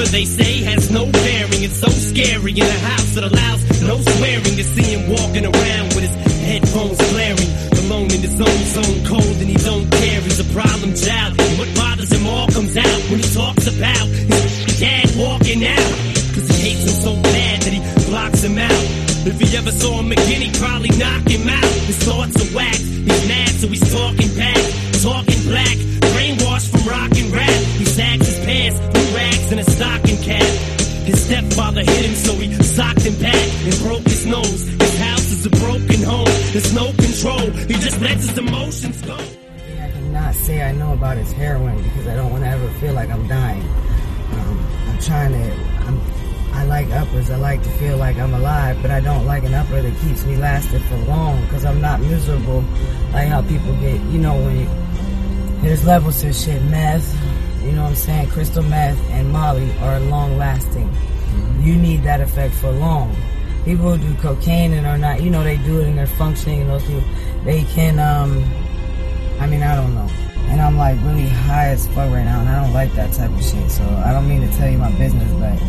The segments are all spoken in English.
whatever they say has no bearing. It's so scary in a house that allows no swearing to see him walking around with his headphones blaring. Alone in his own zone, cold shit. Meth, you know what I'm saying? Crystal meth and Molly are long lasting. You need that effect for long. People who do cocaine and are not, you know, they do it and they're functioning and those people, they can, um, I mean, I don't know. And I'm like really high as fuck right now and I don't like that type of shit. So I don't mean to tell you my business, but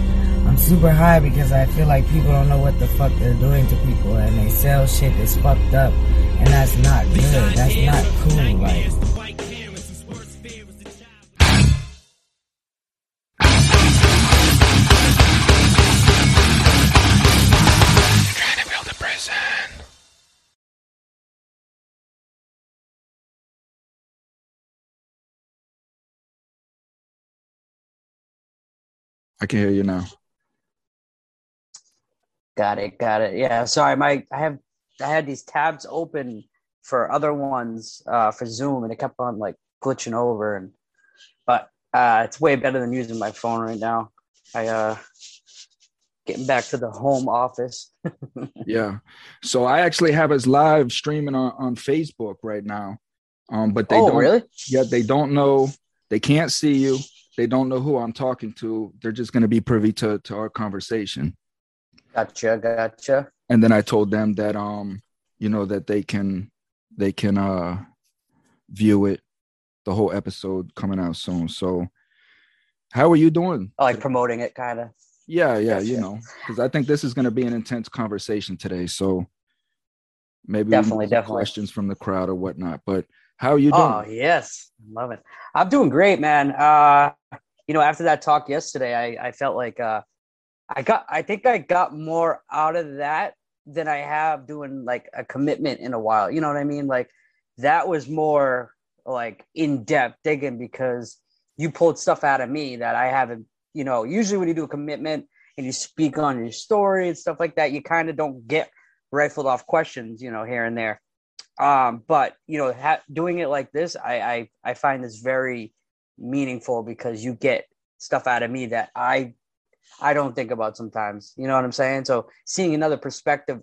I'm super high because I feel like people don't know what the fuck they're doing to people and they sell shit that's fucked up and that's not good. That's not cool. Like, I can hear you now. Got it, got it. Yeah, sorry, my I have I had these tabs open for other ones uh, for Zoom, and it kept on like glitching over. And but uh, it's way better than using my phone right now. I uh, getting back to the home office. Yeah. So I actually have us live streaming on, on Facebook right now. Um, but they oh, don't really? yeah, they don't know, they can't see you, they don't know who I'm talking to. They're just gonna be privy to to our conversation. Gotcha, gotcha. And then I told them that um, you know, that they can they can uh view it, the whole episode coming out soon. So how are you doing? I like promoting it, kind of. Yeah, yeah, you know, because I think this is going to be an intense conversation today. So maybe Definitely, definitely. questions from the crowd or whatnot. But how are you doing? Oh yes, I love it. I'm doing great, man. Uh, you know, after that talk yesterday, I, I felt like uh, I got. I think I got more out of that than I have doing like a commitment in a while. You know what I mean? Like that was more like in depth digging because you pulled stuff out of me that I haven't. You know, usually when you do a commitment and you speak on your story and stuff like that, you kind of don't get rifled off questions. You know, here and there um but you know ha- doing it like this I, I i find this very meaningful because you get stuff out of me that i i don't think about sometimes. You know what i'm saying? So seeing another perspective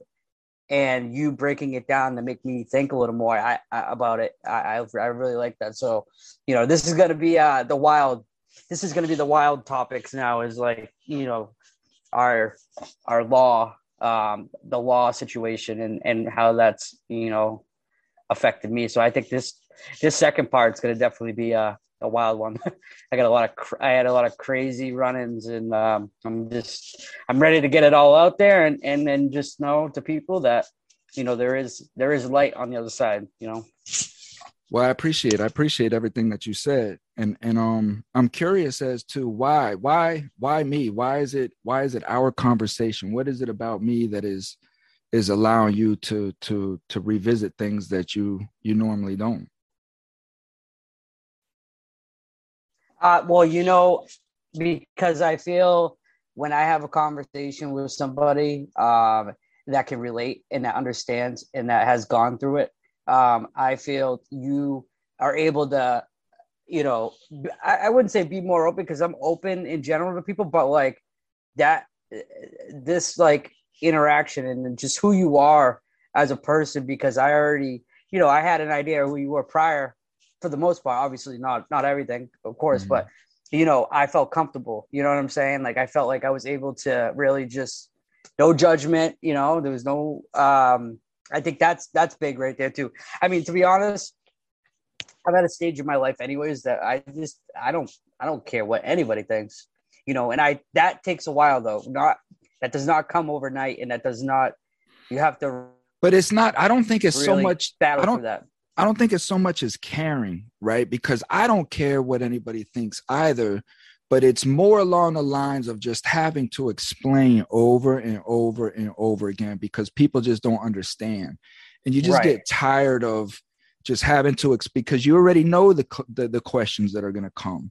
and you breaking it down to make me think a little more I, I, about it I, I really like that. So you know this is going to be uh the wild this is to be the wild topics now is like you know our our law um the law situation and and how that's you know affected me. So I think this this second part is going to definitely be a, a wild one. I got a lot of cr- I had a lot of crazy run-ins, and um, I'm just I'm ready to get it all out there, and and then just know to people that you know there is there is light on the other side. You know. Well, I appreciate I appreciate everything that you said. And and um I'm curious as to why why why me? Why is it why is it our conversation? What is it about me that is is allowing you to to to revisit things that you you normally don't? Uh, well, you know, because I feel when I have a conversation with somebody um, that can relate and that understands and that has gone through it, um, I feel you are able to, you know, I, I wouldn't say be more open because I'm open in general to people, but like that, this like interaction and just who you are as a person, because I already, you know, I had an idea who you were prior for the most part obviously not not everything of course Mhm. but you know i felt comfortable you know what i'm saying like i felt like i was able to really just no judgment you know there was no um i think that's that's big right there too i mean to be honest I'm at a stage in my life, anyways, that I just I don't I don't care what anybody thinks, you know. And I that takes a while though. Not that does not come overnight, and that does not. You have to. But it's not. I don't think it's really so much. Battle I don't, for that. I don't think it's so much as caring, right? Because I don't care what anybody thinks either but it's more along the lines of just having to explain over and over and over again because people just don't understand and you just right. get tired of just having to ex- because you already know the, the, the questions that are going to come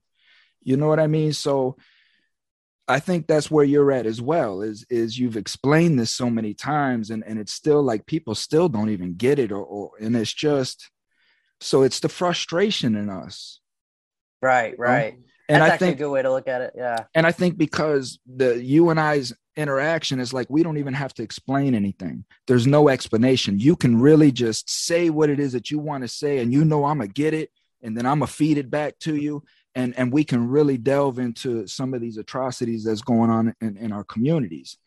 you know what i mean so i think that's where you're at as well is is you've explained this so many times and and it's still like people still don't even get it or, or and it's just so it's the frustration in us right right know? and That's I think a good way to look at it. Yeah. And I think because the you and I's interaction is like we don't even have to explain anything. There's no explanation. You can really just say what it is that you want to say, and you know I'm gonna get it, and then I'm gonna feed it back to you. And, and we can really delve into some of these atrocities that's going on in, in our communities.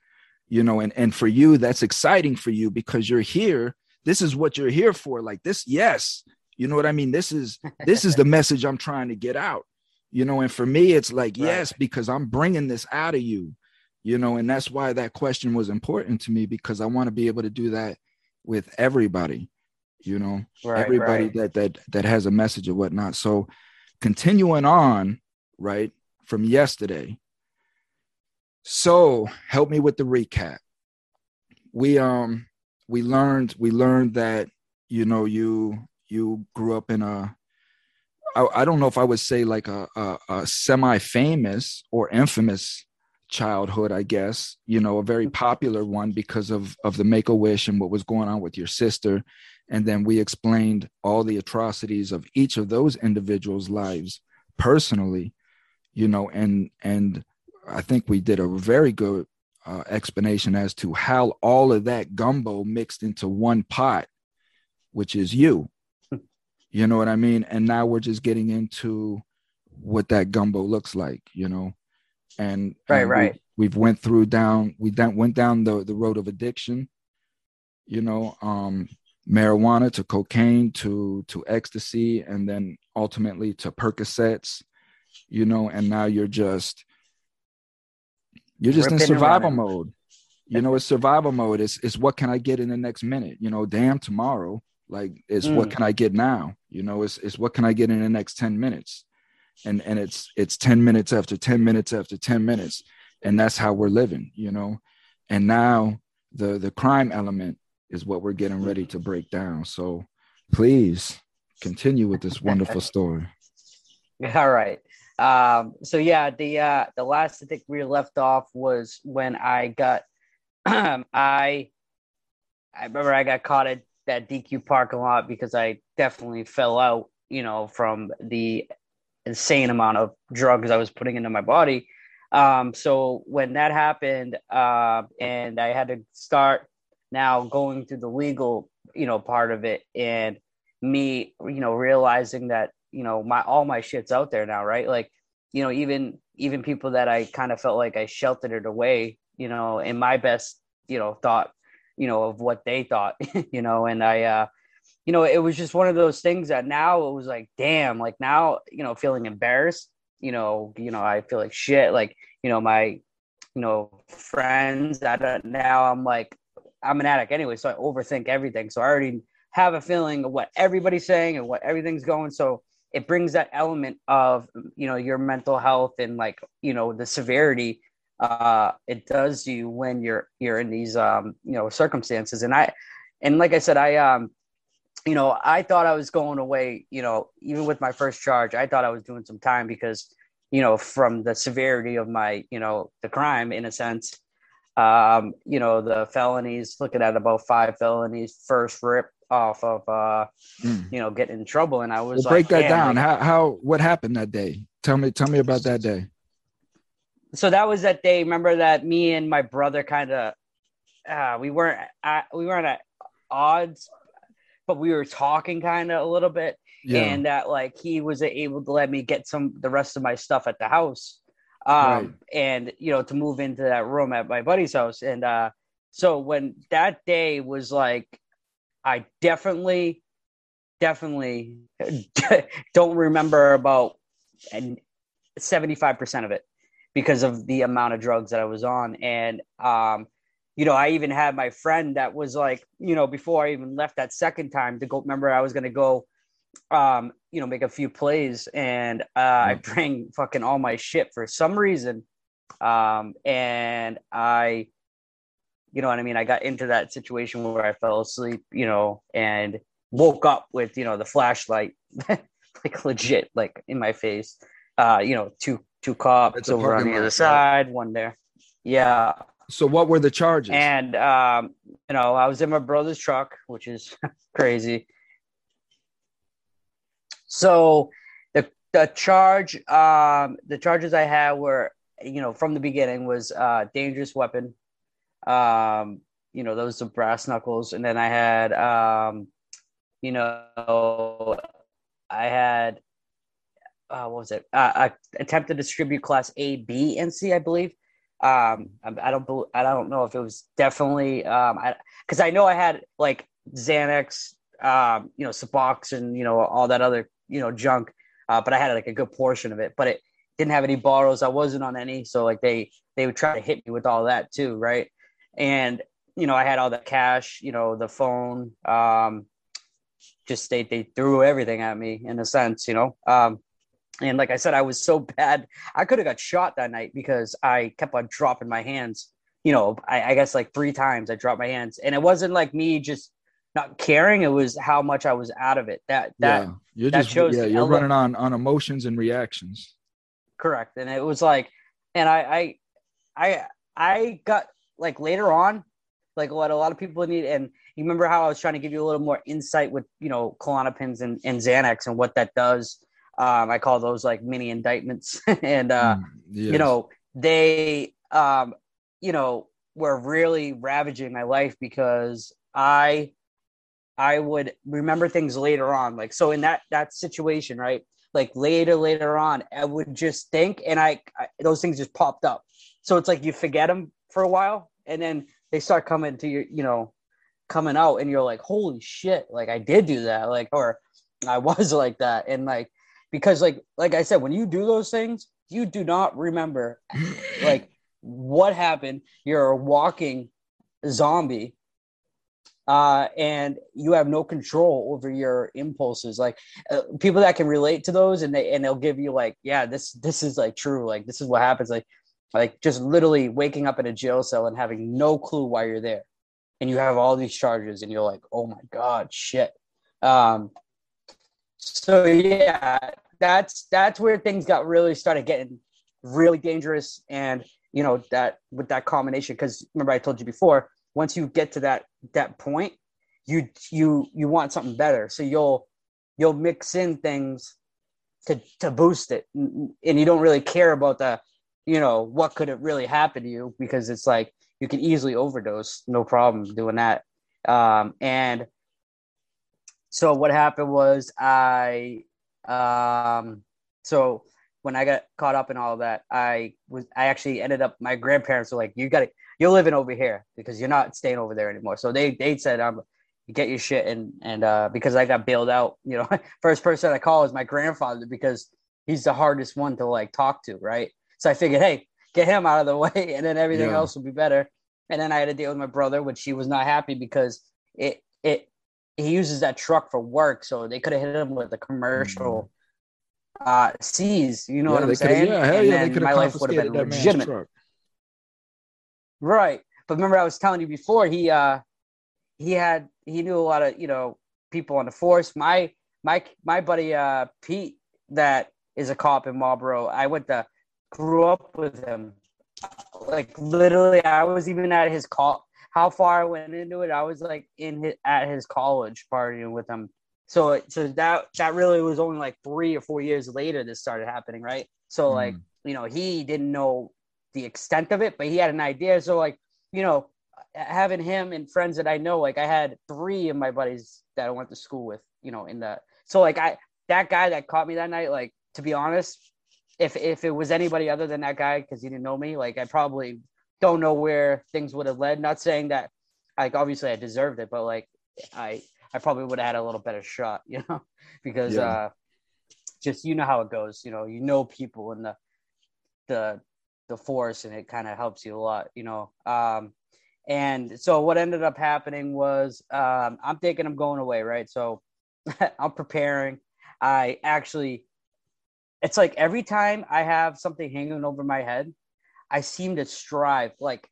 You know and and for you that's exciting for you because you're here. This is what you're here for. Like this yes. You know what i mean? This is this is the message i'm trying to get out. You know and for me it's like right. yes because i'm bringing this out of you. You know and that's why that question was important to me because i want to be able to do that with everybody you know right, everybody right. that that that has a message or whatnot. So continuing on right from yesterday. So help me with the recap. We um we learned we learned that you know you you grew up in a I, I don't know if I would say like a, a, a semi-famous or infamous childhood, I guess, you know, a very mm-hmm. popular one because of of the Make a Wish and what was going on with your sister, and then we explained all the atrocities of each of those individuals' lives personally, you know, and and I think we did a very good uh, explanation as to how all of that gumbo mixed into one pot, which is you, you know what I mean? And now we're just getting into what that gumbo looks like, you know. And right, and right. We, have went through down we down, went down the the road of addiction, you know, um marijuana to cocaine to to ecstasy and then ultimately to Percocets, you know, and now you're just you're just Ripping in survival mode. You know, it's survival mode. It's it's what can I get in the next minute? You know, damn tomorrow like it's mm. what can I get now? You know, it's it's what can I get in the next 10 minutes? And and it's it's 10 minutes after 10 minutes after 10 minutes. And that's how we're living, you know. And now the the crime element is what we're getting ready to break down. So please continue with this wonderful story. All right. Um, so yeah, the uh, the last I think we left off was when I got I I remember I got caught at that DQ parking lot because I definitely fell out, you know, from the insane amount of drugs I was putting into my body. Um, so when that happened, uh, and I had to start now going through the legal, you know, part of it, and me, you know, realizing that you know my all my shit's out there now, right? Like, you know, even even people that I kind of felt like I sheltered it away, you know, in my best, you know, thought you know, of what they thought, you know, and I, uh, you know, it was just one of those things that now it was like, damn, like now, you know, feeling embarrassed, you know, you know, I feel like shit, like, you know, my, you know, friends that now I'm like, I'm an addict anyway, so I overthink everything. So I already have a feeling of what everybody's saying and what everything's going. So it brings that element of, you know, your mental health and like, you know, the severity uh, it does you when you're you're in these um, you know circumstances. And I and like I said, I um, you know, I thought I was going away. You know, even with my first charge, I thought I was doing some time because you know from the severity of my you know the crime in a sense. Um, you know, the felonies, looking at about five felonies, first rip off of uh mm. you know getting in trouble and i was well, break that down how how what happened that day tell me tell me about that day so that was that day. Remember that me and my brother kind of uh, we weren't at, we weren't at odds, but we were talking kind of a little bit, yeah. and that like he was able to let me get some the rest of my stuff at the house, um, right. and you know to move into that room at my buddy's house, and uh, so when that day was like, I definitely definitely don't remember about and 75% of it because of the amount of drugs that I was on. And, um, you know, I even had my friend that was like, you know, before I even left that second time to go, remember I was going to go, um, you know, make a few plays and, uh, I bring fucking all my shit for some reason. Um, and I, you know what I mean? I got into that situation where I fell asleep, you know, and woke up with, you know, the flashlight like legit, like in my face. Uh, you know, two two cops over on the other side, one there. Yeah. So what were the charges? And um, you know, I was in my brother's truck, which is crazy. So the the charge, um, the charges I had were, you know, from the beginning was uh dangerous weapon. Um, you know, those are brass knuckles, and then I had um, you know, I had uh, what was it? Uh, I attempted to distribute class A, B, and C, I believe. Um, I don't, I don't know if it was definitely, um, I, because I, know I had like Xanax, um, you know, Suboxone, and you know, all that other, you know, junk. Uh, but I had like a good portion of it, but it didn't have any borrows. I wasn't on any, so like they they would try to hit me with all that too, right? And you know, I had all the cash, you know, the phone, um, just they they threw everything at me in a sense, you know. Um, and like I said, I was so bad. I could have got shot that night because I kept on dropping my hands. You know, I, I, guess like three times I dropped my hands, and it wasn't like me just not caring. It was how much I was out of it. That that yeah, you're that just shows yeah, you're running on on emotions and reactions. Correct, and it was like, and I I I I got like later on, like what a lot of people need, and you remember how I was trying to give you a little more insight with you know Klonopins and, and Xanax and what that does um, I call those like mini indictments, and uh, mm, yes. you know they, um, you know, were really ravaging my life because I, I would remember things later on. Like so, in that that situation, right? Like later, later on, I would just think, and I, I those things just popped up. So it's like you forget them for a while, and then they start coming to your, you know, coming out, and you're like, holy shit! Like I did do that, like or I was like that, and like because like like I said, when you do those things, you do not remember like what happened. You're a walking zombie, uh, and you have no control over your impulses. Like uh, people that can relate to those, and they and they'll give you like, yeah, this this is like true. Like this is what happens. Like like just literally waking up in a jail cell and having no clue why you're there, and you have all these charges, and you're like, oh my god, shit. Um, so yeah, that's that's where things got really started getting really dangerous, and you know that with that combination. Because remember, I told you before, once you get to that that point, you you you want something better, so you'll you'll mix in things to to boost it, and you don't really care about the you know what could it really happen to you because it's like you can easily overdose, no problem doing that. Um, and so what happened was I um so when I got caught up in all that, I was I actually ended up my grandparents were like, You gotta you're living over here because you're not staying over there anymore. So they they said um get your shit and and uh because I got bailed out, you know, first person I call is my grandfather because he's the hardest one to like talk to, right? So I figured, hey, get him out of the way and then everything yeah. else will be better. And then I had to deal with my brother, which he was not happy because it it he uses that truck for work, so they could have hit him with a commercial mm-hmm. uh C's. You know yeah, what I'm saying? Yeah, hell yeah, they could life would have been legitimate. Truck. Right, but remember I was telling you before he uh he had he knew a lot of you know people on the force. My my my buddy uh Pete that is a cop in Marlboro. I went to grew up with him. Like literally, I was even at his call how far I went into it, I was like in his, at his college partying with him. So so that that really was only like three or four years later this started happening, right? So mm. like you know he didn't know the extent of it, but he had an idea. So like you know having him and friends that I know, like I had three of my buddies that I went to school with, you know, in the so like I that guy that caught me that night, like to be honest, if if it was anybody other than that guy because he didn't know me, like I probably don't know where things would have led. Not saying that like obviously I deserved it, but like I I probably would have had a little better shot, you know, because Yeah. uh, just you know how it goes. You know, you know people in the the the force, and it kind of helps you a lot, you know. Um, and so what ended up happening was um, I'm thinking I'm going away, right? So I'm preparing. I actually, it's like every time I have something hanging over my head, I seem to strive, like,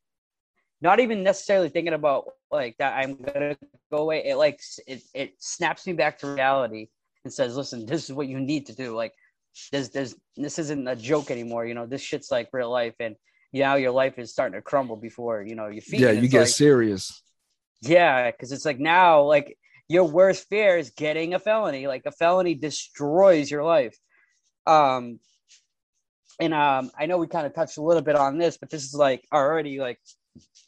not even necessarily thinking about like that I'm gonna go away. It like it it snaps me back to reality and says, "Listen, this is what you need to do. Like, there's there's this isn't a joke anymore. You know, this shit's like real life, and you know your life is starting to crumble before you know your feet. Yeah, you get like, serious. yeah, because it's like now, like your worst fear is getting a felony. Like a felony destroys your life. Um, and um, I know we kind of touched a little bit on this, but this is like already like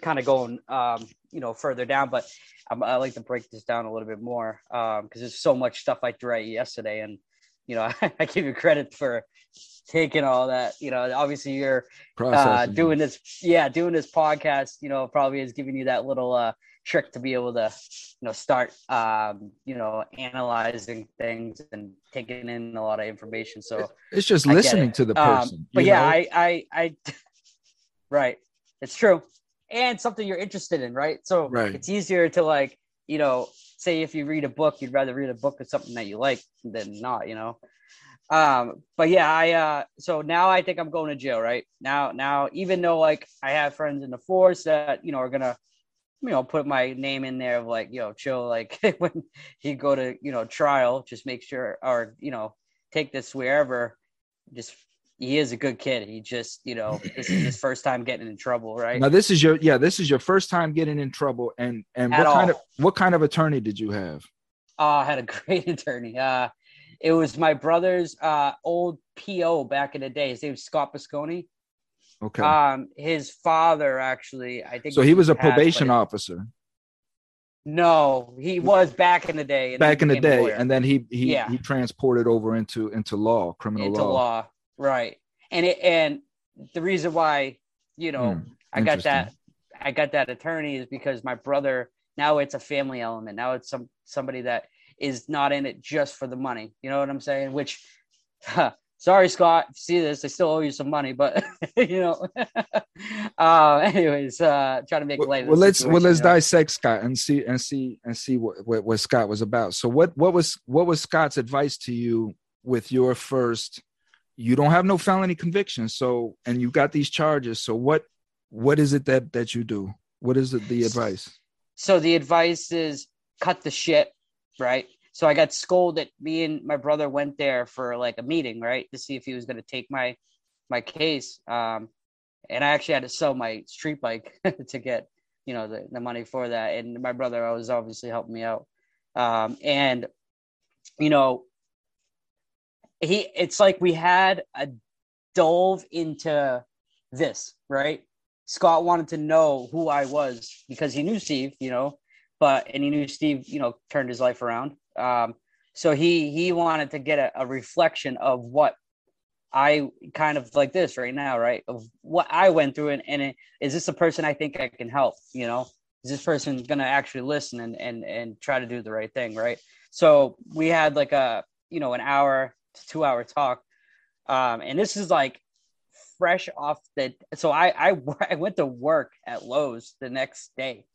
kind of going, um, you know, further down. But um, I like to break this down a little bit more um, because there's so much stuff I threw at yesterday, and you know, I give you credit for taking all that. You know, obviously you're uh, doing this yeah doing this podcast you know probably is giving you that little uh trick to be able to you know start um you know analyzing things and taking in a lot of information so it's just I listening it. to the um, person. but yeah know? I, I i right it's true and something you're interested in right so Right. it's easier to like you know say if you read a book you'd rather read a book of something that you like than not you know? Um but yeah i uh so now i think i'm going to jail right? Now now even though like i have friends in the force that you know are gonna you know put my name in there of like yo know, chill like when you go to you know trial just make sure or you know take this wherever just he is a good kid he just you know this is his first time getting in trouble right Now this is your yeah, this is your first time getting in trouble. And and At what kind of what kind of attorney did you have? Oh, I had a great attorney. Uh, it was my brother's uh, old PO back in the day. His name was Scott Bisconi. Okay. Um, his father actually, I think. so he was a passed, probation officer No, he was back in the day. back in the day, lawyer and then he he Yeah. he transported over into into law, criminal into law. law, right? And it and the reason why you know Hmm, I got that I got that attorney is because my brother now it's a family element. Now it's some somebody that is not in it just for the money. You know what I'm saying? Which sorry, Scott, see this, I still owe you some money, but you know. uh anyways, uh trying to make Well, light of well let's well let's dissect Scott and see and see and see what, what what Scott was about. So what what was what was Scott's advice to you with your first? You don't have no felony convictions, so and you got these charges. So what what is it that that you do? What is it, the advice? so the advice is cut the shit, right? So I got scolded. Me and my brother went there for like a meeting, right, to see if he was going to take my my case. Um, and I actually had to sell my street bike to get you know the, the money for that. And my brother was obviously helping me out. Um, and you know, he it's like we had a dove into this, right? Scott wanted to know who I was because he knew Steve, you know, but and he knew Steve, you know, turned his life around. Um, so he he wanted to get a, a reflection of what I kind of like this right now, right? Of what I went through, and, and it, is this a person I think I can help? You know, is this person gonna actually listen and and and try to do the right thing, right? So we had like a you know an hour two hour talk, um, and this is like fresh off the. So I I I went to work at Lowe's the next day,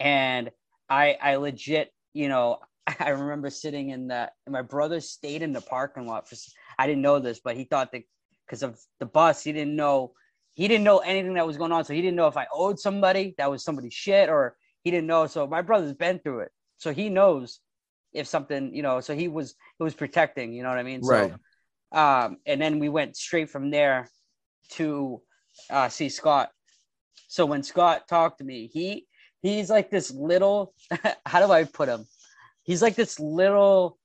and I I legit you know I remember sitting in the my brother stayed in the parking lot for I didn't know this, but he thought that because of the bus, he didn't know he didn't know anything that was going on. So he didn't know if I owed somebody that was somebody's shit or he didn't know. So my brother's been through it. So he knows if something, you know, so he was was protecting, you know what I mean? Right. So um and then we went straight from there to uh see Scott. So when Scott talked to me, he he's like this little how do I put him? He's like this little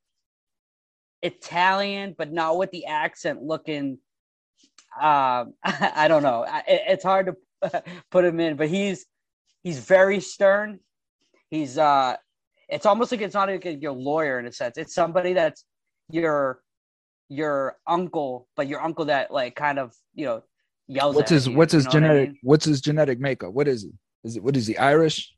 Italian, but not with the accent looking. Um, I don't know. I, it- it's hard to put him in, but he's he's very stern. He's uh, it's almost like it's not like your lawyer in a sense. It's somebody that's your your uncle, but your uncle that like kind of you know yells. What's at his you, what's you his what I genetic mean? what's his genetic makeup? What is he? Is it what is he Irish?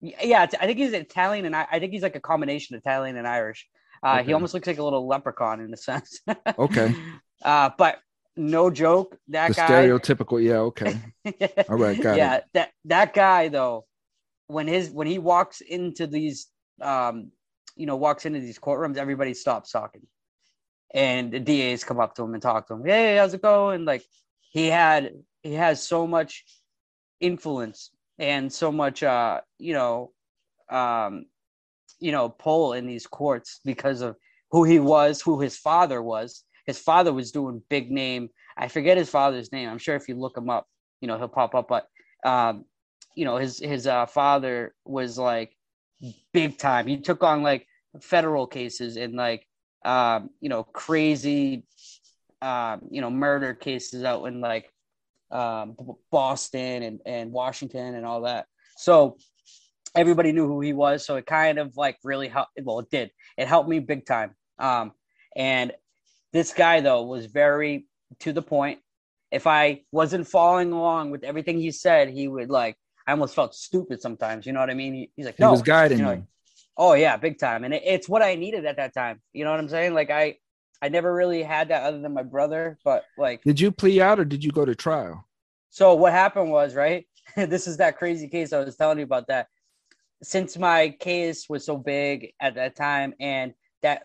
Yeah, it's- I think he's Italian and I, I think he's like a combination of Italian and Irish. Uh, Okay. He almost looks like a little leprechaun in a sense. Okay. Uh, but no joke, that the guy. stereotypical. Yeah. Okay. All right, got it. yeah, that that guy though, when his when he walks into these, um, you know, walks into these courtrooms, everybody stops talking, and the DAs come up to him and talk to him. Hey, how's it going? Like he had he has so much influence and so much, uh, you know, um, you know, pull in these courts because of who he was, who his father was. His father was doing big name. I forget his father's name. I'm sure if you look him up, you know, he'll pop up. But um, you know, his his uh, father was like big time. He took on like federal cases and like um, you know, crazy um, you know, murder cases out in like um Boston and, and Washington and all that. So everybody knew who he was. So it kind of like really helped. Well, it did. It helped me big time. Um, and this guy though was very to the point. If I wasn't following along with everything he said, he would like. I almost felt stupid sometimes. You know what I mean? He, he's like, no, He was guiding you you. know, oh yeah, big time. And it, it's what I needed at that time. You know what I'm saying? Like I, I never really had that other than my brother. But like, Did you plea out or did you go to trial? so what happened was right. this is that crazy case I was telling you about. That since my case was so big at that time, and that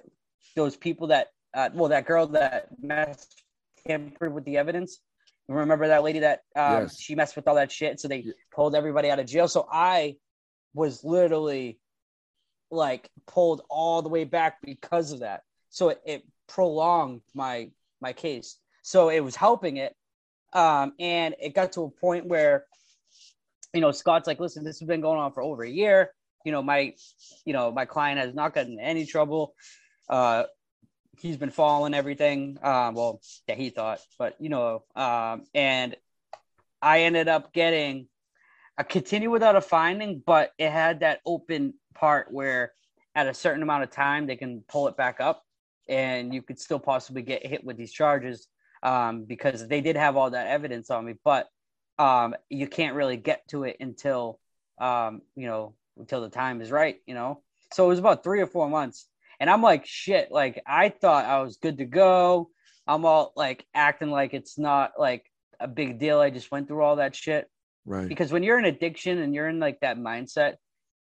those people that uh, well, that girl that messed tampered with the evidence. Remember that lady that um, Yes. she messed with all that shit, so they Yeah. pulled everybody out of jail. So I was literally like pulled all the way back because of that. So it, it prolonged my my case. So it was helping it, um, and it got to a point where, you know, Scott's like, "Listen, this has been going on for over a year. You know, my, you know, my client has not gotten any trouble. Uh, he's been following everything. Um, well, that he thought, but you know, um, and I ended up getting a continue without a finding, but it had that open part where at a certain amount of time they can pull it back up and you could still possibly get hit with these charges um, because they did have all that evidence on me, but um, you can't really get to it until um, you know until the time is right, you know. So it was about three or four months, and I'm like, shit, like I thought I was good to go. I'm all like acting like it's not like a big deal. I just went through all that shit Right. because when you're in addiction and you're in like that mindset,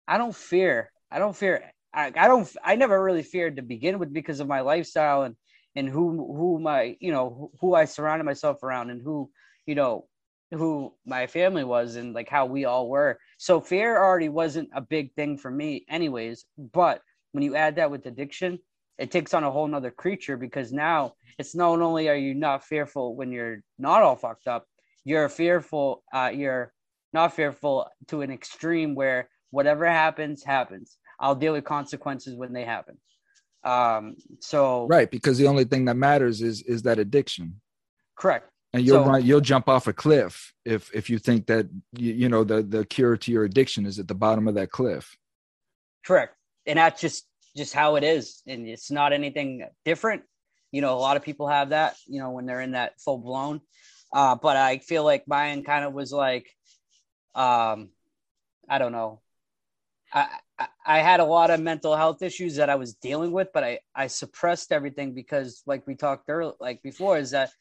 I don't fear. I don't fear. I, I don't. I never really feared to begin with because of my lifestyle and and who who my you know who I surrounded myself around and who you know who my family was and like how we all were. So fear already wasn't a big thing for me, anyways. But when you add that with addiction, it takes on a whole nother creature because now it's not only are you not fearful when you're not all fucked up, you're fearful. Uh, you're not fearful to an extreme where whatever happens happens. I'll deal with consequences when they happen. Um, so Right. Because the only thing that matters is is that addiction. correct. And you'll So- run, you'll jump off a cliff if if you think that you, you know the the cure to your addiction is at the bottom of that cliff. Correct. And that's just just how it is. And it's not anything different. You know, a lot of people have that, you know, when they're in that full blown. Uh, but I feel like mine kind of was like um I don't know. I, I I had a lot of mental health issues that I was dealing with, but I I suppressed everything because like we talked earlier like before is that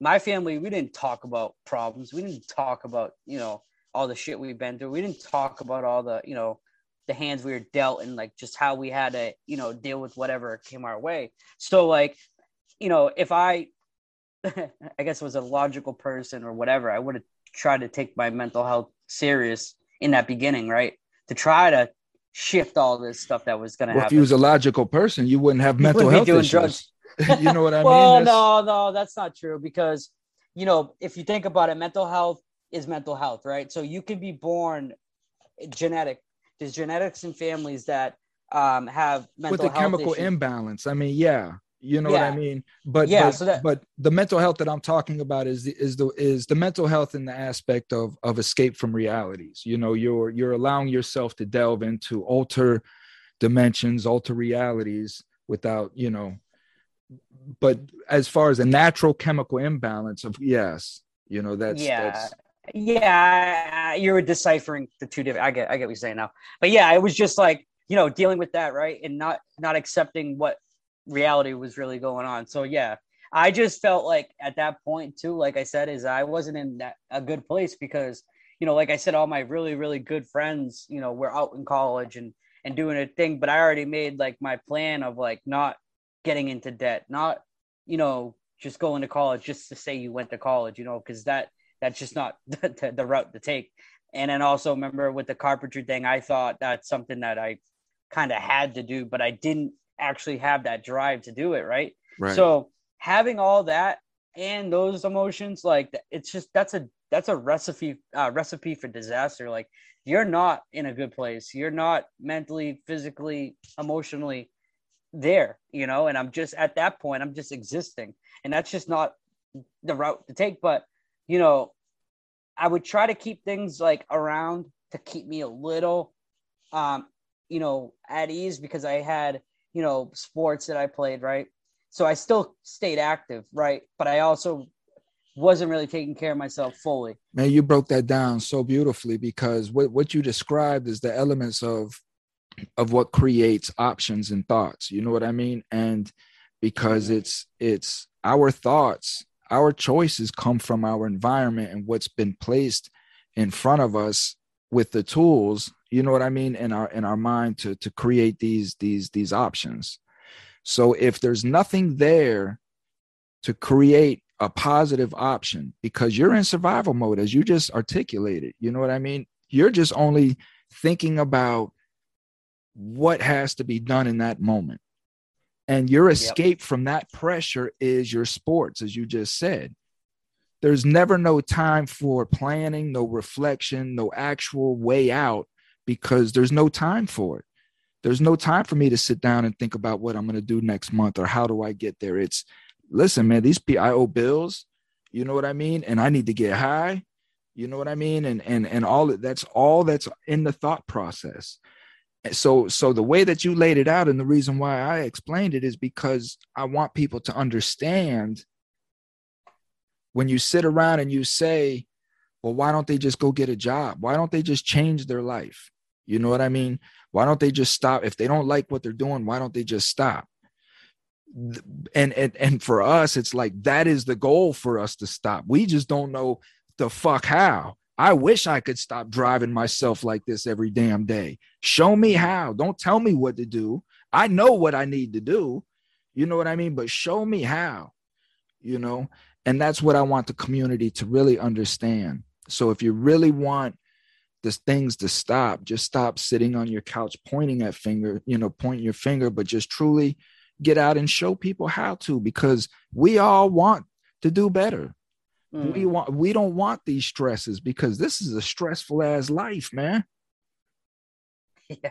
my family we didn't talk about problems. We didn't talk about, you know, all the shit we've been through. We didn't talk about all the, you know, the hands we were dealt and like just how we had to you know deal with whatever came our way. So like you know if i i guess was a logical person or whatever i would have tried to take my mental health serious in that beginning right? To try to shift all this stuff that was going to Well, if you was a logical person, you wouldn't have You mental wouldn't health doing issues. you know what I well mean? That's- no no that's not true because you know if you think about it mental health is mental health right? So you can be born genetic there's genetics in families that um, have mental health. with the chemical issues. imbalance. I mean, yeah, you know what I mean. But Yeah, but, so that- but the mental health that I'm talking about is the, is the is the mental health in the aspect of of escape from realities. You know, you're you're allowing yourself to delve into alter dimensions, alter realities without you know. But as far as a natural chemical imbalance of yes, you know that's yeah that's Yeah, you were deciphering the two different. I get, I get what you're saying now. But yeah, it was just like you know dealing with that right, and not not accepting what reality was really going on. So yeah, I just felt like at that point too, like I said, is I wasn't in that a good place because you know, like I said, all my really really good friends, you know, were out in college and and doing a thing, but I already made like my plan of like not getting into debt, not you know just going to college just to say you went to college, you know, because that that's just not the, the, route to take. And then also remember with the carpentry thing, I thought that's something that I kind of had to do, but I didn't actually have that drive to do it. Right. right. So having all that and those emotions, like it's just that's a that's a recipe uh, recipe for disaster. Like you're not in a good place. You're not mentally, physically, emotionally there, you know. And I'm just at that point, I'm just existing, and that's just not the route to take. But you know, I would try to keep things like around to keep me a little, um, you know, at ease because I had, you know, sports that I played, right? So I still stayed active, right? But I also wasn't really taking care of myself fully. Man, you broke that down so beautifully because what, what you described is the elements of of what creates options and thoughts. You know what I mean? And because it's it's our thoughts our choices come from our environment and what's been placed in front of us with the tools you know what i mean in our in our mind to to create these these these options. So if there's nothing there to create a positive option because you're in survival mode as you just articulated you know what i mean? You're just only thinking about what has to be done in that moment and your escape yep. from that pressure is your sports, as you just said. There's never no time for planning, no reflection, no actual way out because there's no time for it. There's no time for me to sit down and think about what I'm going to do next month or how do I get there. It's listen, man, these I owe bills, you know what I mean? And I need to get high, you know what I mean? And and and all that's all that's in the thought process so so the way that you laid it out and the reason why i explained it is because i want people to understand when you sit around and you say well why don't they just go get a job? Why don't they just change their life? You know what i mean? Why don't they just stop? If they don't like what they're doing why don't they just stop? And and and for us it's like that is the goal for us to stop. We just don't know the fuck how I wish I could stop driving myself like this every damn day. Show me how. Don't tell me what to do. I know what I need to do. You know what I mean? But show me how, you know? And that's what I want the community to really understand. So if you really want the things to stop, just stop sitting on your couch pointing at finger, you know, pointing your finger, but just truly get out and show people how to because we all want to do better. Mm. We want we don't want these stresses because this is a stressful ass life, man. Yeah.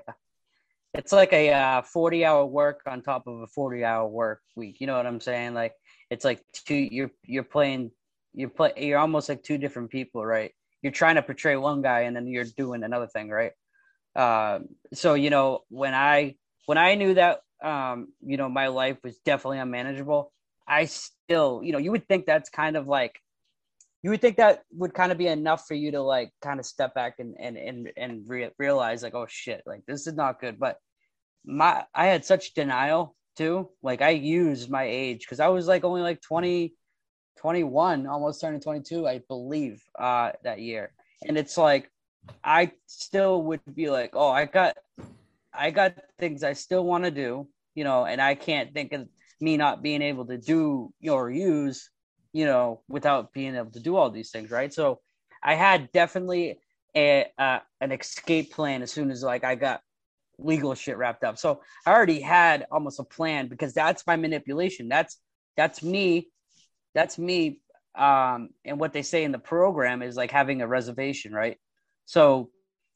It's like a uh, 40 hour work on top of a 40 hour work week. You know what I'm saying? Like it's like two you're you're playing you're play you're almost like two different people, right? You're trying to portray one guy and then you're doing another thing, right? Uh, so you know when I when I knew that um, you know my life was definitely unmanageable, I still you know you would think that's kind of like you would think that would kind of be enough for you to like kind of step back and and and and re- realize like oh shit like this is not good. But my i had such denial too. Like i used my age because i was like only like 20 21 almost turning 22 i believe uh that year. And it's like i still would be like oh i got i got things i still want to do you know and i can't think of me not being able to do or use you know, without being able to do all these things, right? So I had definitely a uh, an escape plan as soon as like I got legal shit wrapped up. So I already had almost a plan because that's my manipulation. That's that's me. That's me. Um, and what they say in the program is like having a reservation, right? So,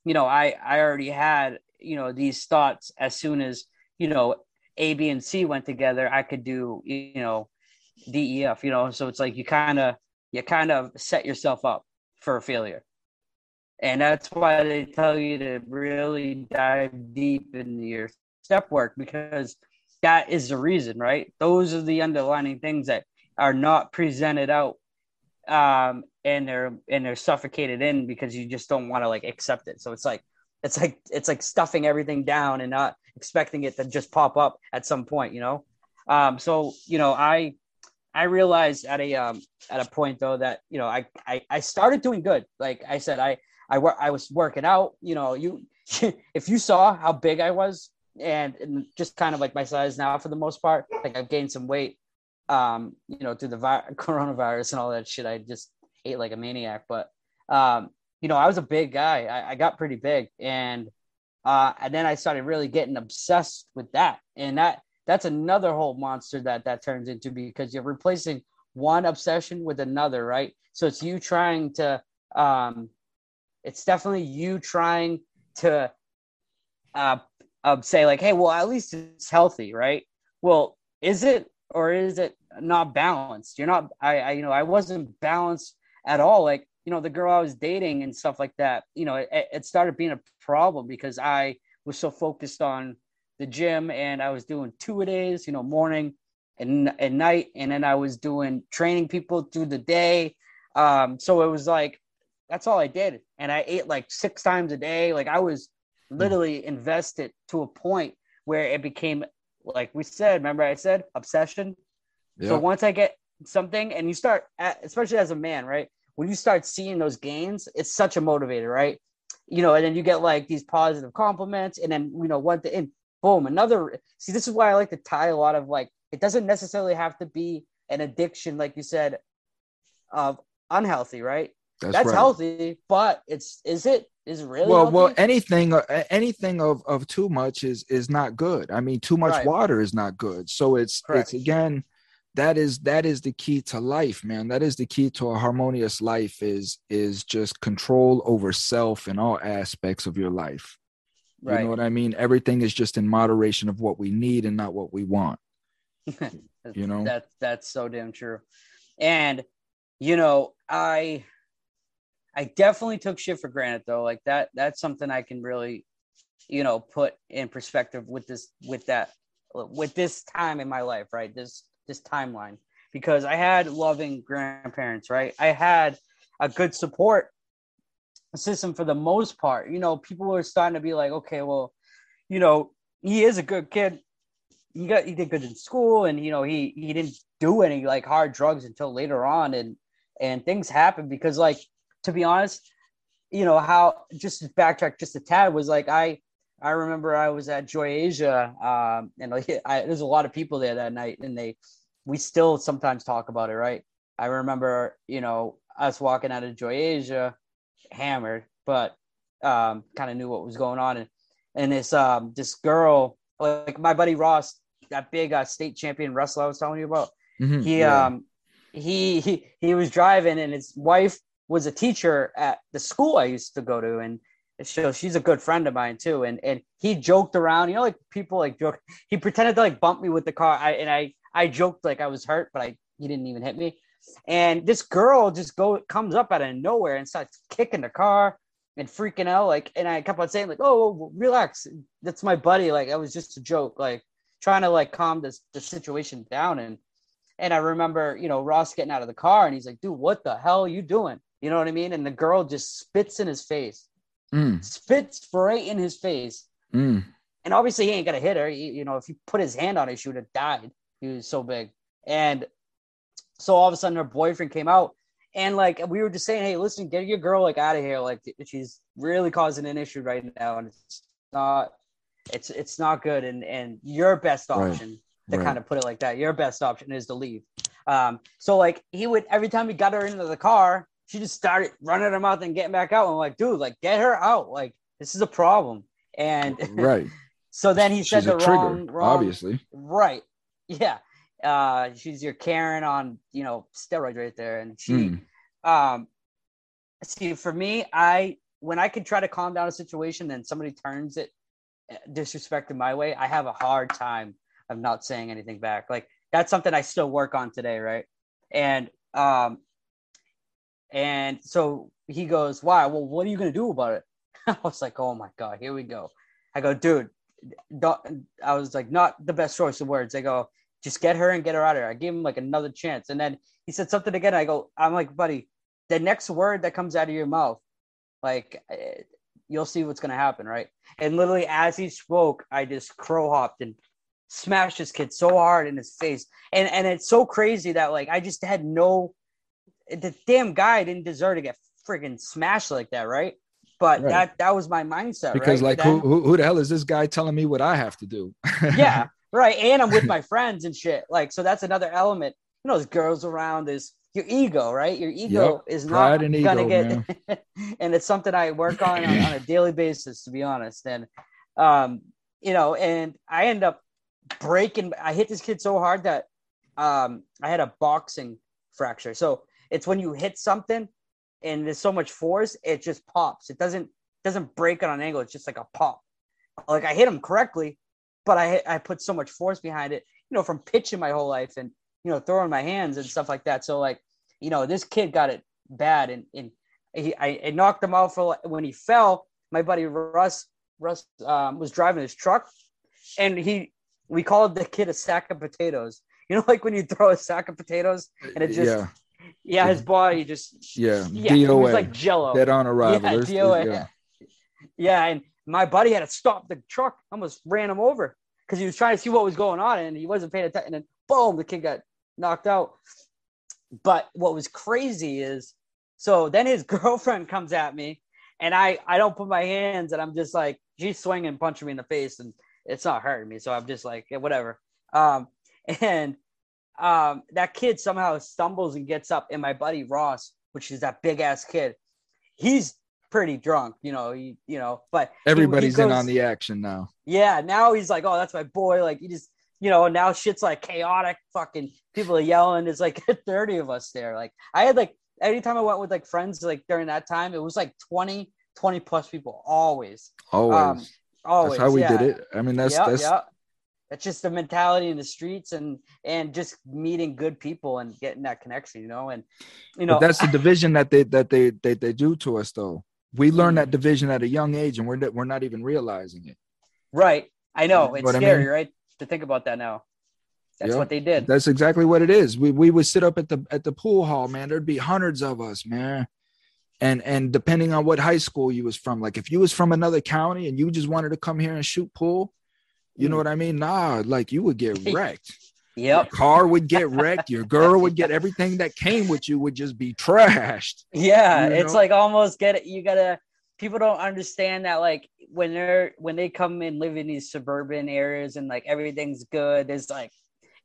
you know, I I already had you know these thoughts as soon as you know A, B, and C went together. I could do you know DEF, you know, so it's like you kind of you kind of set yourself up for failure. And that's why they tell you to really dive deep in your step work because that is the reason, right? Those are the underlining things that are not presented out um, and they're and they're suffocated in because you just don't want to like accept it. So it's like it's like it's like stuffing everything down and not expecting it to just pop up at some point, you know. Um, so you know, I I realized at a um, at a point though that you know I, I I started doing good. Like I said, I I I was working out. You know, you if you saw how big I was and, and just kind of like my size now for the most part, like I've gained some weight. Um, you know, through the vi- coronavirus and all that shit, I just ate like a maniac. But um, you know, I was a big guy. I, I got pretty big, and uh, and then I started really getting obsessed with that, and that that's another whole monster that that turns into because you're replacing one obsession with another, right? So it's you trying to, um, it's definitely you trying to uh, uh, say like, hey, well, at least it's healthy, right? Well, is it or is it not balanced? You're not. I, I you know, I wasn't balanced at all. Like, you know, the girl I was dating and stuff like that. You know, it, it started being a problem because I was so focused on the gym and I was doing two a days, you know, morning and at night, and then I was doing training people through the day. Um, so it was like that's all I did, and I ate like six times a day. Like I was literally invested to a point where it became like we said. Remember, I said obsession. Yep. So once I get something, and you start, especially as a man, right? When you start seeing those gains, it's such a motivator, right? You know, and then you get like these positive compliments, and then you know what the and boom, another. See, this is why I like to tie a lot of like. It doesn't necessarily have to be an addiction, like you said, of unhealthy, right? That's, That's right. healthy, but it's is it is it really well healthy? well anything uh, anything of of too much is is not good. I mean, too much right. water is not good. So it's Correct. it's again that is that is the key to life man that is the key to a harmonious life is is just control over self in all aspects of your life Right. You know what I mean? Everything is just in moderation of what we need and not what we want. you know? That that's so damn true. And you know, I I definitely took shit for granted though. Like that that's something I can really, you know, put in perspective with this with that with this time in my life, right? This this timeline. Because I had loving grandparents, right? I had a good support system for the most part. You know, people were starting to be like, okay, well, you know, he is a good kid. He got he did good in school, and you know, he he didn't do any like hard drugs until later on, and and things happened because, like, to be honest, you know how just to backtrack just a tad was like I I remember I was at Joy Asia, um, and like I, there's a lot of people there that night, and they we still sometimes talk about it, right? I remember, you know, us walking out of Joy Asia, hammered, but um, kind of knew what was going on. And and this um this girl, like my buddy Ross, that big uh, state champion wrestler I was telling you about. Mm-hmm, he yeah. um he, he he was driving, and his wife was a teacher at the school I used to go to, and so she's a good friend of mine too. And and he joked around, you know, like people like joke. He pretended to like bump me with the car, I and I I joked like I was hurt, but I he didn't even hit me. And this girl just go comes up out of nowhere and starts kicking the car and freaking out. Like, and I kept on saying, like, oh, relax. That's my buddy. Like, I was just a joke, like trying to like calm this the situation down. And and I remember, you know, Ross getting out of the car and he's like, dude, what the hell are you doing? You know what I mean? And the girl just spits in his face. Mm. Spits right in his face. Mm. And obviously he ain't gonna hit her. He, you know, if he put his hand on her, she would have died. He was so big. And so all of a sudden her boyfriend came out and like we were just saying, hey, listen, get your girl like out of here. Like she's really causing an issue right now, and it's not it's it's not good. And and your best option right. to right. kind of put it like that, your best option is to leave. Um, so like he would every time he got her into the car, she just started running her mouth and getting back out. I'm like, dude, like get her out. Like this is a problem. And right. so then he said She's the wrong, wrong, obviously. Right. Yeah uh she's your Karen on you know steroids right there, and she mm. um see for me, I when I can try to calm down a situation and somebody turns it eh, disrespected my way, I have a hard time of not saying anything back. Like that's something I still work on today, right? And um and so he goes, Why? Well, what are you gonna do about it? I was like, Oh my god, here we go. I go, dude, don't, I was like, not the best choice of words. I go, just get her and get her out of here. I gave him like another chance. And then he said something again. I go, I'm like, buddy, the next word that comes out of your mouth, like eh, you'll see what's gonna happen, right? And literally as he spoke, I just crow hopped and smashed this kid so hard in his face. And and it's so crazy that like I just had no the damn guy didn't deserve to get friggin' smashed like that, right? But Right. that that was my mindset, because right? like Then- who who the hell is this guy telling me what I have to do? yeah, right. And I'm with my friends and shit. Like, so that's another element. You know, there's girls around. There's your ego, right? Your ego is not gonna ego, get. and it's something I work on, on on a daily basis, to be honest. And um, you know, and I end up breaking. I hit this kid so hard that um, I had a boxing fracture. So it's when you hit something and there's so much force, it just pops. It doesn't doesn't break on an angle. It's just like a pop. Like I hit him correctly, but I I put so much force behind it. You know, from pitching my whole life and you know throwing my hands and stuff like that. So like you know, this kid got it bad and and he I, I knocked him out for when he fell. My buddy Russ Russ um, was driving his truck, and he we called the kid a sack of potatoes. You know, like when you throw a sack of potatoes and it just yeah, yeah, his body just yeah, yeah, it was like jello. dead on arrival. Yeah, DOA. yeah. Yeah, and my buddy had to stop the truck, almost ran him over because he was trying to see what was going on and he wasn't paying attention. And then boom, the kid got knocked out. But what was crazy is so then his girlfriend comes at me and I I don't put my hands and I'm just like she's swinging, punching me in the face and it's not hurting me. So I'm just like yeah, whatever. Um, and um, that kid somehow stumbles and gets up, and my buddy Ross, which is that big ass kid, he's pretty drunk, you know. He, you know, but he- he Everybody's in on the action now. yeah, now he's like, oh, that's my boy. Like he just, you know, now shit's like chaotic. Fucking people are yelling. There's like 30 of us there. Like I had like anytime I went with like friends, like during that time, it was like 20, 20 plus people always. Always. Um, Always. that's how we yeah. did it. I mean, that's yeah, that's yeah. That's just the mentality in the streets and and just meeting good people and getting that connection, you know. And you know, but that's the division that they that they they, they do to us though. We learn Mm. that division at a young age, and we're not- we're not even realizing it. right. I know You it's know what I scary, mean? right? To think about that now. That's Yeah. what they did. That's exactly what it is. We we would sit up at the at the pool hall, man. There'd be hundreds of us, man. And and depending on what high school you was from, like if you was from another county and you just wanted to come here and shoot pool, you know Mm. what I mean? Nah, like you would get wrecked. Yep. Car would get wrecked. Your girl would get everything that came with you would just be trashed. Yeah, You it's like almost get it. You gotta. People don't understand that like when they're when they come and live in these suburban areas and like everything's good. There's like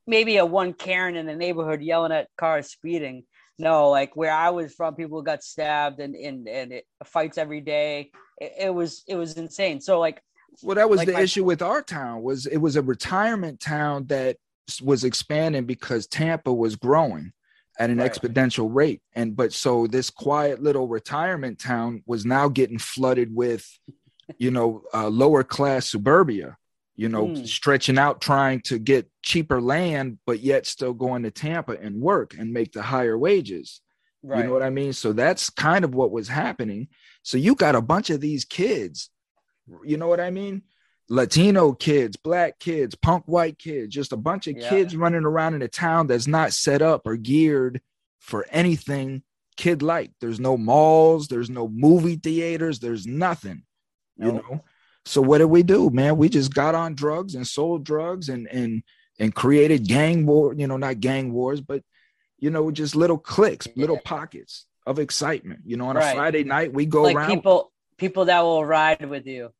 maybe a one Karen in the neighborhood yelling at cars speeding. No, like where I was from, people got stabbed and and and it, fights every day. It, it was it was insane. So like Well, that was Like the my- issue with our town was it was a retirement town that was expanding because Tampa was growing at an Right. exponential rate. And but so this quiet little retirement town was now getting flooded with, you know, uh, lower class suburbia, you know, Hmm. stretching out trying to get cheaper land, but yet still going to Tampa and work and make the higher wages. right, You know what I mean? So that's kind of what was happening. So you got a bunch of these kids, you know what I mean? Latino kids, black kids, punk white kids, just a bunch of Yeah. kids running around in a town that's not set up or geared for anything kid like. There's no malls, there's no movie theaters, there's nothing, you Nope. know? So what did we do, man? We just got on drugs and sold drugs and and and created gang war, you know, not gang wars, but you know, just little cliques, little pockets of excitement. You know, on a Friday night, we go like around. people people that will ride with you.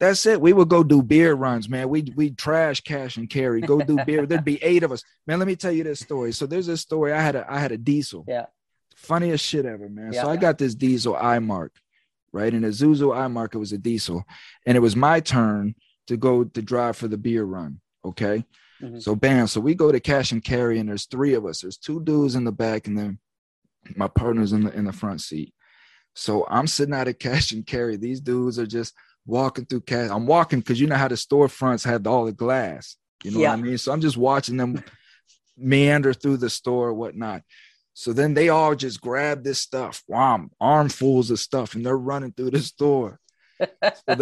That's it. We would go do beer runs, man. We we trash cash and carry. Go do beer. There'd be eight of us, man. Let me tell you this story. So there's this story. I had a I had a diesel. Yeah. Funniest shit ever, man. Yeah. So I got this diesel iMark, right? And Isuzu iMark. It was a diesel, and it was my turn to go to drive for the beer run. Okay. Mhm. So bam. So we go to cash and carry, and there's three of us. There's two dudes in the back, and then my partner's in the in the front seat. So I'm sitting out at cash and carry. These dudes are just walking through cash. I'm walking because you know how the storefronts had all the glass. You know Yeah. what I mean? So I'm just watching them meander through the store or whatnot. So then they all just grab this stuff, wow, armfuls of stuff, and they're running through the store. So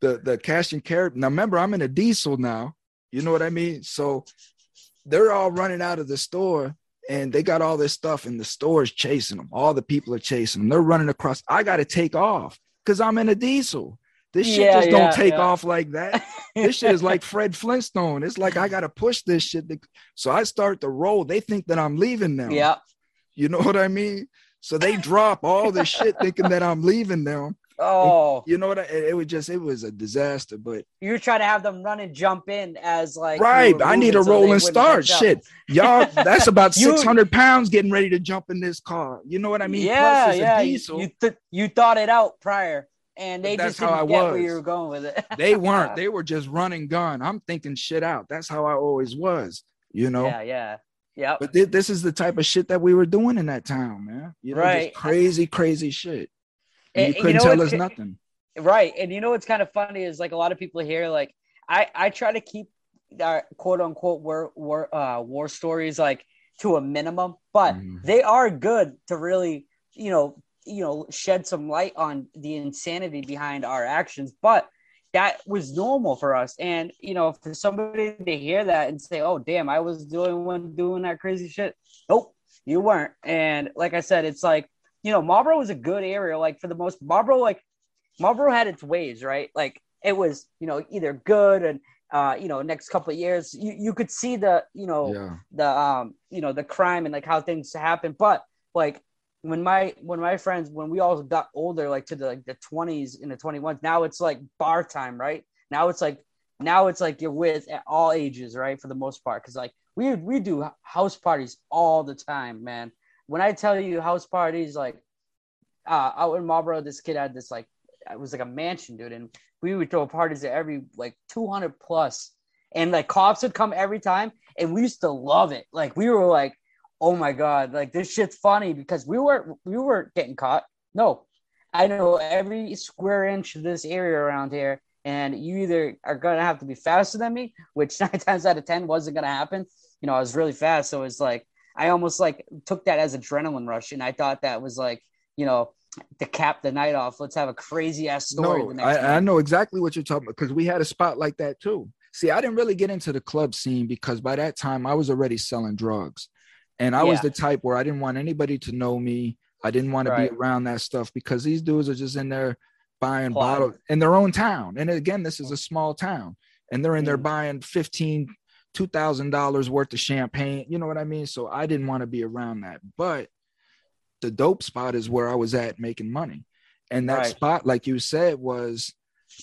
the the cash and carry. Now remember, I'm in a diesel now. You know what I mean? So they're all running out of the store and they got all this stuff and the store's chasing them. All the people are chasing them. They're running across. I got to take off because I'm in a diesel. This shit Yeah, just yeah, don't take yeah. off like that. this shit is like Fred Flintstone. It's like I got to push this shit. to- so I start to roll. They think that I'm leaving them. yeah. You know what I mean? So they drop all this shit thinking that I'm leaving them. Oh, You know what? I, it, was just, it was a disaster. But you're trying to have them run and jump in as like right, I need a so rolling start. Shit, y'all, that's about You- 600 pounds getting ready to jump in this car. You know what I mean? yeah, Plus, yeah. a diesel. you, th- you thought it out prior, and they But just that's how didn't I get where you were going with it. they weren't. They were just running gun. I'm thinking shit out. That's how I always was. You know. Yeah, yeah, yeah. But thi- this is the type of shit that we were doing in that town, man. You know, Right. just crazy, crazy shit. And And- you couldn't know tell us nothing. Right. And you know what's kind of funny is like a lot of people here, like I, I try to keep our quote unquote war war uh war stories like to a minimum, but Mhm. they are good to really, you know, you know, shed some light on the insanity behind our actions. But that was normal for us. And you know, for somebody to hear that and say, Oh damn, I was doing one doing that crazy shit. Nope, you weren't. And like I said, it's like, you know, Marlboro was a good area, like for the most Marlboro, like Marlboro had its ways, right? Like it was, you know, either good and uh, you know, next couple of years, you, you could see the, you know, Yeah. the um, you know, the crime and like how things happen. But like when my when my friends when we all got older, like to the like the twenties and the twenty ones, now it's like bar time, right? Now it's like now it's like you're with at all ages, right? For the most part, because like we we do house parties all the time, man. When I tell you house parties, like uh, out in Marlboro, this kid had this like it was like a mansion, dude, and we would throw parties at every like 200 plus, and like cops would come every time, and we used to love it. Like we were like, oh my god, like this shit's funny because we weren't we weren't getting caught. No, I know every square inch of this area around here, and you either are gonna have to be faster than me, which nine times out of ten wasn't gonna happen. You know, I was really fast, so it's like I almost like took that as adrenaline rush, and I thought that was like, you know, to cap the night off. Let's have a crazy ass story. No, the next I. I know exactly what you're talking about because we had a spot like that too. See, I didn't really get into the club scene because by that time I was already selling drugs. And I was the type where I didn't want anybody to know me. I didn't want to be around that stuff because these dudes are just in there buying Plotting. bottles in their own town. And again, this is a small town. And they're in there Mm. buying 15 two thousand dollars worth of champagne. You know what I mean? So I didn't want to be around that. But the dope spot is where I was at making money. And that Right. spot, like you said, was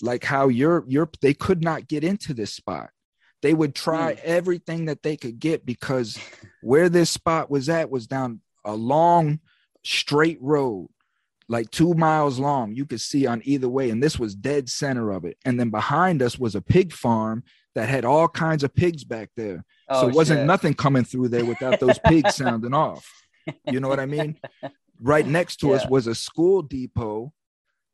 like how you're you're they could not get into this spot. They would try Mm. everything that they could get because where this spot was at was down a long straight road, like two miles long. You could see on either way, and this was dead center of it. And then behind us was a pig farm that had all kinds of pigs back there. so Oh, it wasn't shit. nothing coming through there without those pigs sounding off. You know what I mean? Right next to us was a school depot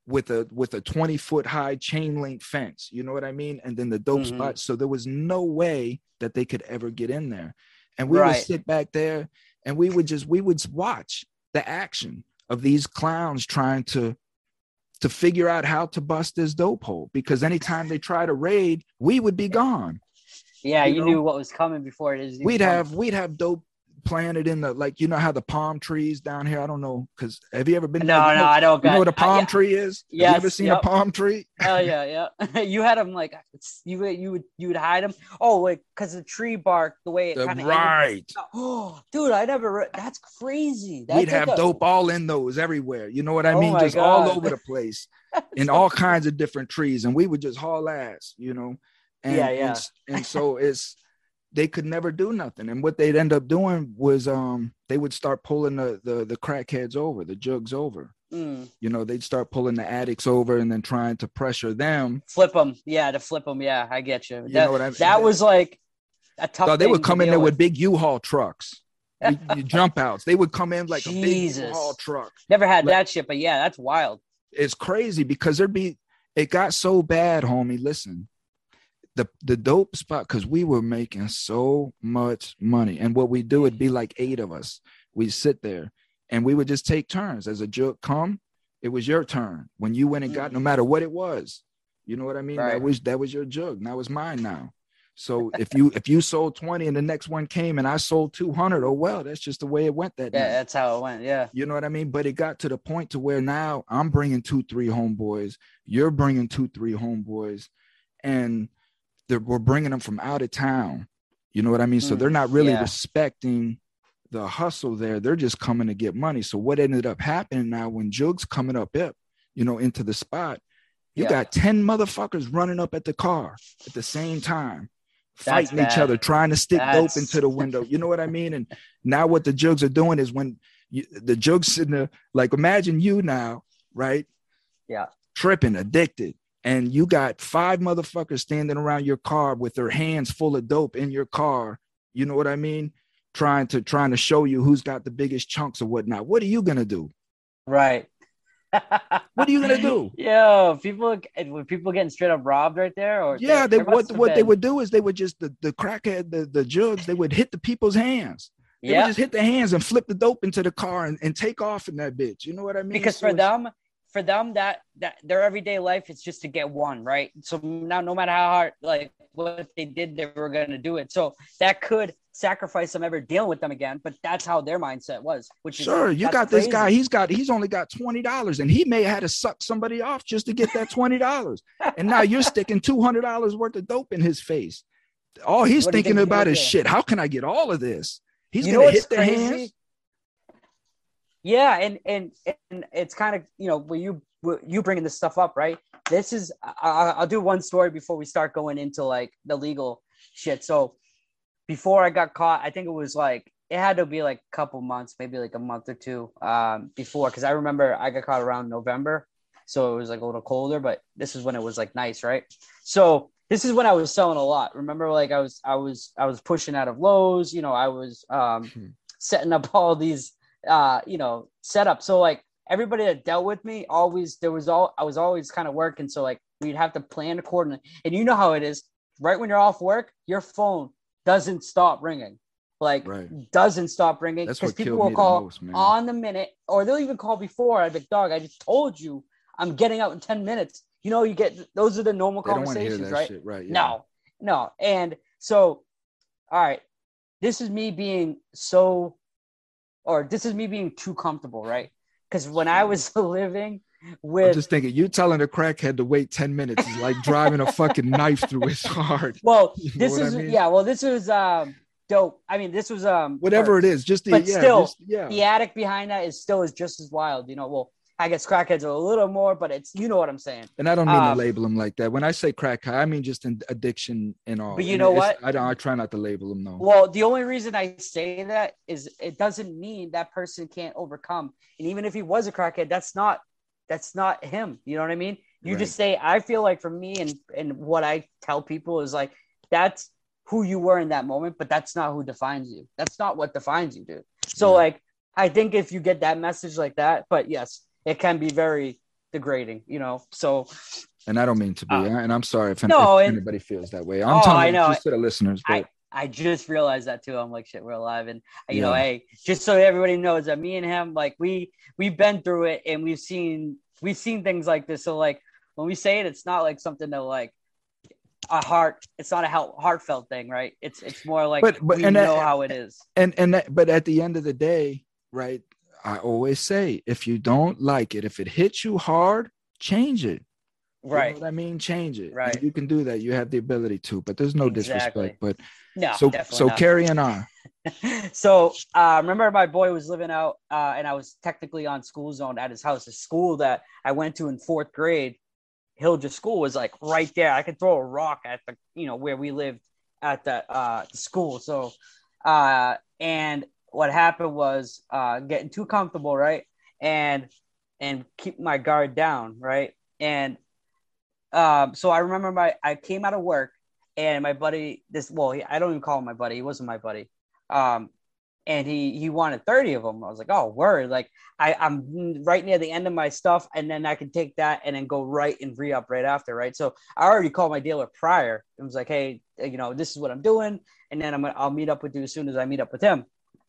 with a with a 20 foot high chain link fence. You know what I mean? And then the dope Mhm. spot. So there was no way that they could ever get in there. And we would sit back there and we would just we would watch the action of these clowns trying to to figure out how to bust this dope hole because anytime they try to raid, we would be gone Yeah, you you, know? knew what was coming before it is. we'd coming. have we'd have dope planted in the like you know how the palm trees down here. I don't know because have you ever been? No, no, know, I don't. You know what a palm yeah, tree is? have you ever seen yep. a palm tree? Hell yeah, yeah. you had them like it's- you would you would you would hide them. Oh, like because the tree bark, the way it kind of right. Oh, dude, I never. Re- that's crazy. That's We'd like have a- dope all in those everywhere. You know what I Oh mean? Just all over the place in all kinds of different trees, and we would just haul ass. You know, and Yeah, yeah. s- and, so it's they could never do nothing. And what they'd end up doing was um they would start pulling the the, the crackheads over, the jugs over. Mm, You know, they'd start pulling the addicts over and then trying to pressure them flip them. Yeah, to flip them. Yeah, I get you. You that, I mean? that was like a tough. So they would come in there with with. big U-Haul trucks, jump outs. They would come in like a big U-Haul truck. Never had like- that shit, but yeah, that's wild. It's crazy because there'd be. It got so bad, homie. Listen, the the dope spot because we were making so much money, and what we do would be like eight of us. We sit there and we would just take turns. As a joke come, it was your turn when you went and got no mm. matter what it was. You know what I mean? That was that was your jug. Now it's mine now. So if you if you sold 20 and the next one came and I sold 200, oh well, that's just the way it went that Yeah, night. that's how it went. Yeah. You know what I mean? But it got to the point to where now I'm bringing two, three homeboys. You're bringing two, three homeboys, and they're, we're bringing them from out of town. You know what I mean? So Mm, they're not really yeah. respecting the hustle there. They're just coming to get money. So what ended up happening now when Jug's coming up, up, you know, into the spot, you Yeah. got 10 motherfuckers running up at the car at the same time. That's Fighting each bad. other, trying to stick dope into the window. You know what I mean? And now what the jugs are doing is when you, the jugs sitting there, like imagine you now, right? Yeah. Tripping, addicted, and you got five motherfuckers standing around your car with their hands full of dope in your car. You know what I mean? Trying to trying to show you who's got the biggest chunks or whatnot. What are you gonna do? Right. What are you gonna do? Yo, people when people getting straight up robbed right there, or Yeah, they, what what they would do is they would just the, the crackhead, the, the jugs, they would hit the people's hands. They would yeah, just hit the hands and flip the dope into the car and, and take off in that bitch. You know what I mean? because So for them, for them that that their everyday life is just to get one right. So now, no matter how hard like what they did, they were going to do it. So that could sacrifice them ever dealing with them again. But that's how their mindset was. Which is Sure, you got this guy. He's got he's only got twenty dollars, and he may have had to suck somebody off just to get that twenty dollars. and now you're sticking two hundred dollars worth of dope in his face. All he's What thinking think about is shit. How can I get all of this? He's You gonna hit the crazy? hands. Yeah, and and and it's kind of you know when you you bringing this stuff up, right? This is I, I'll do one story before we start going into like the legal shit. So before I got caught, I think it was like it had to be like a couple months, maybe like a month or two um, before, because I remember I got caught around November, so it was like a little colder. But this is when it was like nice, right? So this is when I was selling a lot. Remember, like I was I was I was pushing out of Lowe's. You know, I was um, Hmm. setting up all these uh, you know setups. So like everybody that dealt with me always there was all I was always kind of working. So like we'd have to plan accordingly. And you know how it is. Right when you're off work, your phone doesn't stop ringing. Like Right. doesn't stop ringing because people will me the call most, on the minute, or they'll even call before. I'd be like, dog, I just told you I'm getting out in 10 minutes. You know, you get those are the normal They don't want to hear conversations, right? shit, right? yeah. No, no. And so, all right, this is me being so, or this is me being too comfortable, right? Because when I was living I'm with, just thinking, you telling a crackhead to wait 10 minutes is like driving a fucking knife through his heart. well, You know this what I is, mean? yeah, well, this was um dope. I mean, this was, um, Whatever it is, just the, But yeah, still, just- yeah. the attic behind that is still is just as wild, you know. Well, I guess crackheads are a little more, but it's, you know what I'm saying. And I don't mean Um, to label them like that. When I say crack high, I mean just in addiction and all. But you And know what? I don't. I try not to label them. No. Well, the only reason I say that is it doesn't mean that person can't overcome. And even if he was a crackhead, that's not that's not him. You know what I mean? You Right. just say, I feel like for me and and what I tell people is like that's who you were in that moment, but that's not who defines you. That's not what defines you, dude. So Yeah. like I think if you get that message like that, but yes, it can be very degrading, you know. So and I don't mean to be. Uh, and I'm sorry if, no, if and- anybody feels that way. I'm Oh, telling I know. just to the listeners. But I just realized that too. I'm like, shit, we're alive, and you know, hey, just so everybody knows that me and him, like, we we've been through it, and we've seen we've seen things like this. So like, when we say it, it's not like something that like a heart. It's not a heart, heartfelt thing, right? It's it's more like But- but- we and know that- how it is. and and that, but at the end of the day, right? I always say, if you don't like it, if it hits you hard, change it. You know Right. what I mean? Change it. Right. And you can do that. You have the ability to. But there's no Exactly. disrespect. But No, so so not. carry on. so uh, remember my boy was living out uh, and i was technically on school zone at his house the school that i went to in fourth grade hillja school was like right there i could throw a rock at the you know where we lived at the uh, the school so uh, and what happened was uh, getting too comfortable right and and keep my guard down right and um, so i remember my i came out of work and my buddy this well he, i don't even call him my buddy he wasn't my buddy um, and he he wanted 30 of them. I was like, oh, word. Like I, I'm right near the end of my stuff, and then I can take that and then go right and re up right after, right? So I already called my dealer prior. It was like, hey, you know, this is what I'm doing, and then I'm gonna I'll meet up with you as soon as I meet up with him.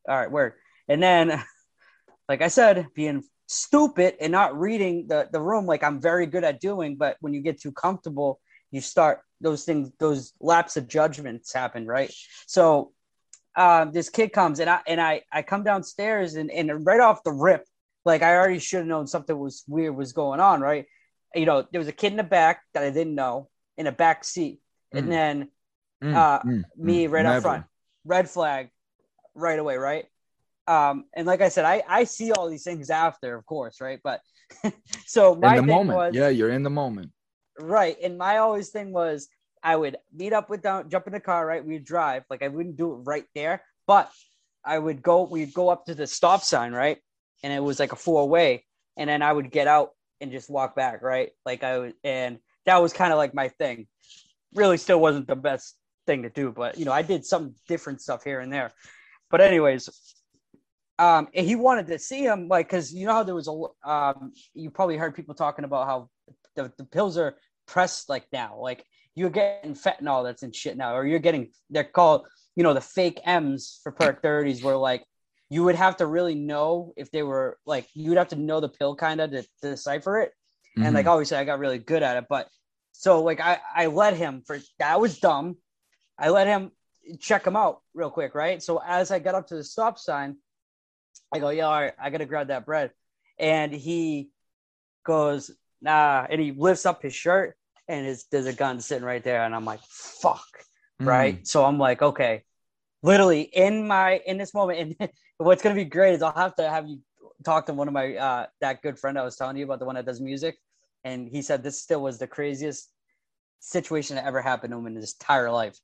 All right, word. And then, like I said, being stupid and not reading the the room like I'm very good at doing, but when you get too comfortable, you start those things, those lapse of judgments happen, right? So um, this kid comes and I and I I come downstairs and and right off the rip, like I already should have known something was weird was going on, right? You know, there was a kid in the back that I didn't know in a back seat, and Mm. then Mm, uh, mm, me mm, right up front, red flag, right away, right? Um, and like I said, I I see all these things after, of course, right? But so my in the moment. was yeah, you're in the moment. right, and my always thing was I would meet up with them, jump in the car, right? We'd drive, like I wouldn't do it right there, but I would go, we'd go up to the stop sign, right? And it was like a four way, and then I would get out and just walk back, right? Like I would, and that was kind of like my thing. Really, still wasn't the best thing to do, but you know, I did some different stuff here and there. But anyways, um, he wanted to see him, like, because you know how there was a, um, you probably heard people talking about how the, the pills are pressed like now, like you're getting fentanyl that's in shit now, or you're getting they're called, you know, the fake M's for perk 30s, where like you would have to really know if they were like you would have to know the pill kind of to, to decipher it. And like Mhm. obviously I got really good at it, but so like I I let him for that was dumb. I let him check him out real quick, right? So as I got up to the stop sign, I go, yeah, all right, I gotta grab that bread. And he goes, nah, and he lifts up his shirt and his there's a gun sitting right there. And I'm like, fuck Mm. right so i'm like okay literally in my in this moment and what's going to be great is i'll have to have you talk to one of my uh that good friend i was telling you about the one that does music and he said this still was the craziest situation that ever happened to him in his entire life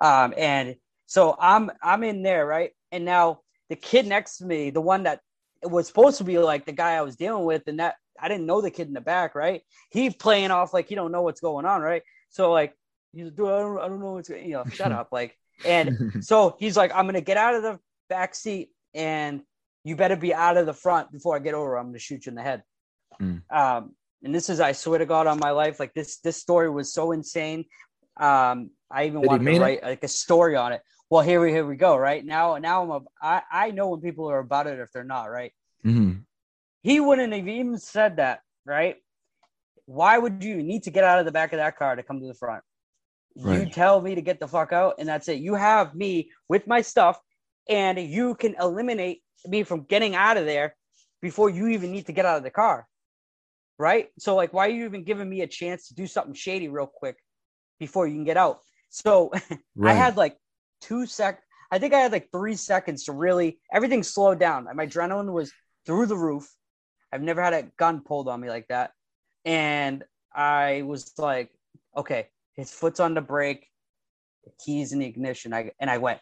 um and so i'm i'm in there right and now the kid next to me the one that was supposed to be like the guy i was dealing with and that i didn't know the kid in the back right he playing off like he don't know what's going on right so like he's like, dude, I don't, I don't know what's going you know, shut up. Like, and so he's like, I'm gonna get out of the back seat and you better be out of the front before I get over. I'm gonna shoot you in the head. Mm. Um, and this is, I swear to God, on my life, like this, this story was so insane. Um, I even Did wanted to mean it? write like a story on it. Well, here we here we go. Right now, now I'm a, I, I know when people are about it if they're not right. Mhm. He wouldn't have even said that, right? Why would you need to get out of the back of that car to come to the front? You tell me to get the fuck out, and that's it. You have me with my stuff, and you can eliminate me from getting out of there before you even need to get out of the car. Right? So, like, why are you even giving me a chance to do something shady real quick before you can get out? So, I had like two sec. I think I had like three seconds to really everything slowed down. My adrenaline was through the roof. I've never had a gun pulled on me like that, and I was like, okay, his foot's on the brake, the keys in the ignition. I and I went,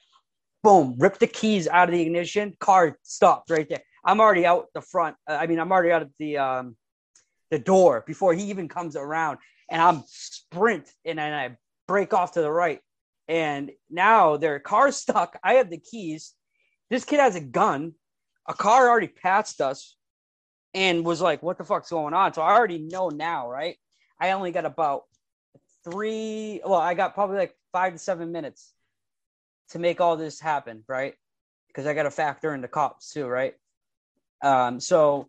boom, ripped the keys out of the ignition. Car stopped right there. I'm already out the front. uh, I mean, I'm already out of the um the door before he even comes around, and I'm sprint and then I break off to the right. And now their car's stuck. I have the keys. This kid has a gun. A car already passed us and was like, what the fuck's going on? So I already know now, right? I only got about three, well, I got probably like five to seven minutes to make all this happen, right? Because I got to factor in the cops too, right? Um, so,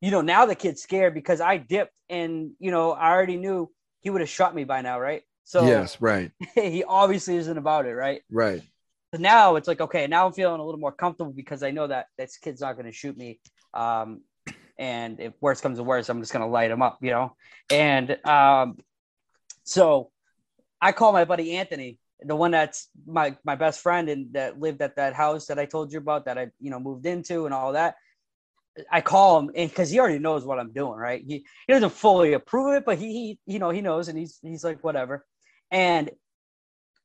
you know, now the kid's scared because I dipped and, you know, I already knew he would have shot me by now, right? So yes, right, he obviously isn't about it, right? right. So now it's like, okay, now I'm feeling a little more comfortable because I know that this kid's not going to shoot me. Um, and if worse comes to worse, I'm just going to light him up, you know? And um, so I call my buddy Anthony, the one that's my, my best friend and that lived at that house that I told you about that I, you know, moved into and all that. I call him and because he already knows what I'm doing, right? He, he doesn't fully approve it, but he, he, you know, he knows and he's, he's like, whatever. And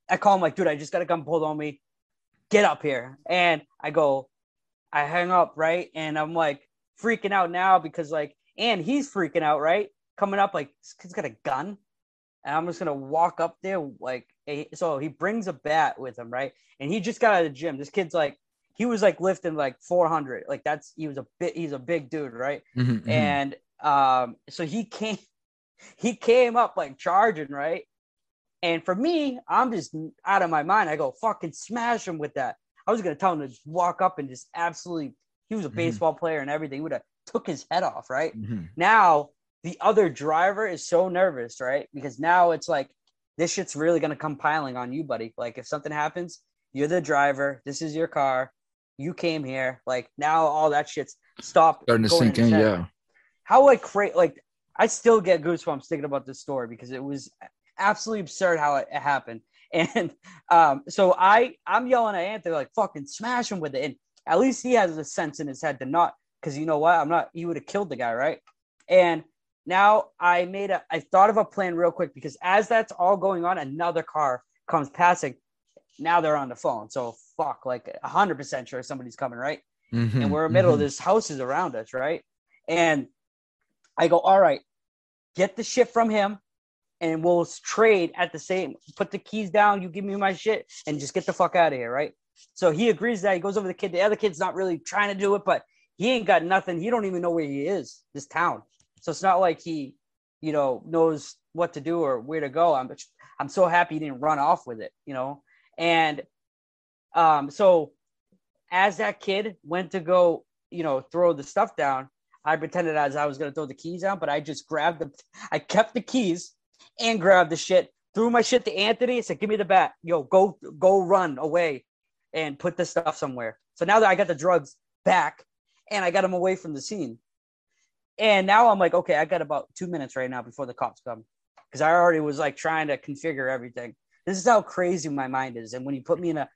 I call him like, dude, I just got a gun pulled on me. Get up here. And I go, I hang up, right? And I'm like freaking out now because like, and he's freaking out, right? Coming up like, this kid's got a gun. And I'm just gonna walk up there like, so he brings a bat with him, right? And he just got out of the gym. This kid's like, he was like lifting like 400. Like that's he was a bit. He's a big dude, right? Mhm, mhm. and um so he came he came up like charging right and for me i'm just out of my mind i go fucking smash him with that i was gonna tell him to just walk up and just absolutely he was a Mhm. baseball player and everything he would have took his head off right Mhm. now the other driver is so nervous right because now it's like this shit's really gonna come piling on you, buddy. Like if something happens, you're the driver. This is your car. You came here. Like now, all that shit's stopped. Starting to sink in, yeah. How like crazy, like I still get goosebumps thinking about this story because it was absolutely absurd how it, it happened. And um, so I I'm yelling at Anthony like fucking smash him with it. And at least he has a sense in his head to not because you know what I'm not. He would have killed the guy, right? And now I made a I thought of a plan real quick because as that's all going on, another car comes passing. Now they're on the phone. So fuck, like hundred percent sure somebody's coming, right? Mhm, and we're in the middle of mhm. this houses around us, right? And I go, all right, get the shit from him, and we'll trade at the same. Put the keys down. You give me my shit, and just get the fuck out of here, right? So he agrees that he goes over to the kid. The other kid's not really trying to do it, but he ain't got nothing. He don't even know where he is. This town, so it's not like he, you know, knows what to do or where to go. I'm I'm so happy he didn't run off with it, you know. And um, so as that kid went to go, you know, throw the stuff down, I pretended as I was gonna throw the keys down, but I just grabbed the, I kept the keys and grabbed the shit, threw my shit to Anthony, and said, "Give me the bat, yo, go, go, run away, and put this stuff somewhere." So now that I got the drugs back, and I got them away from the scene, and now I'm like, okay, I got about two minutes right now before the cops come, because I already was like trying to configure everything. This is how crazy my mind is, and when you put me in a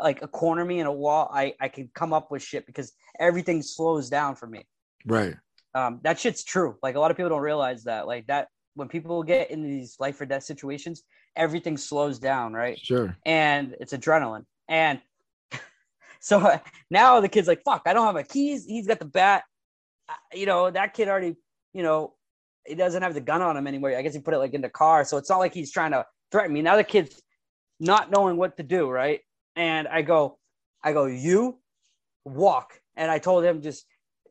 like a corner me in a wall, I I can come up with shit because everything slows down for me. Right. Um, that shit's true. Like a lot of people don't realize that. Like that when people get in these life or death situations, everything slows down, right? Sure. And it's adrenaline. And so now the kid's like, "Fuck, I don't have my keys." He's got the bat. Uh, You know that kid already. You know, he doesn't have the gun on him anymore. I guess he put it like in the car, so it's not like he's trying to threaten me. Now the kid's not knowing what to do, right? And I go, I go, you walk. And I told him just,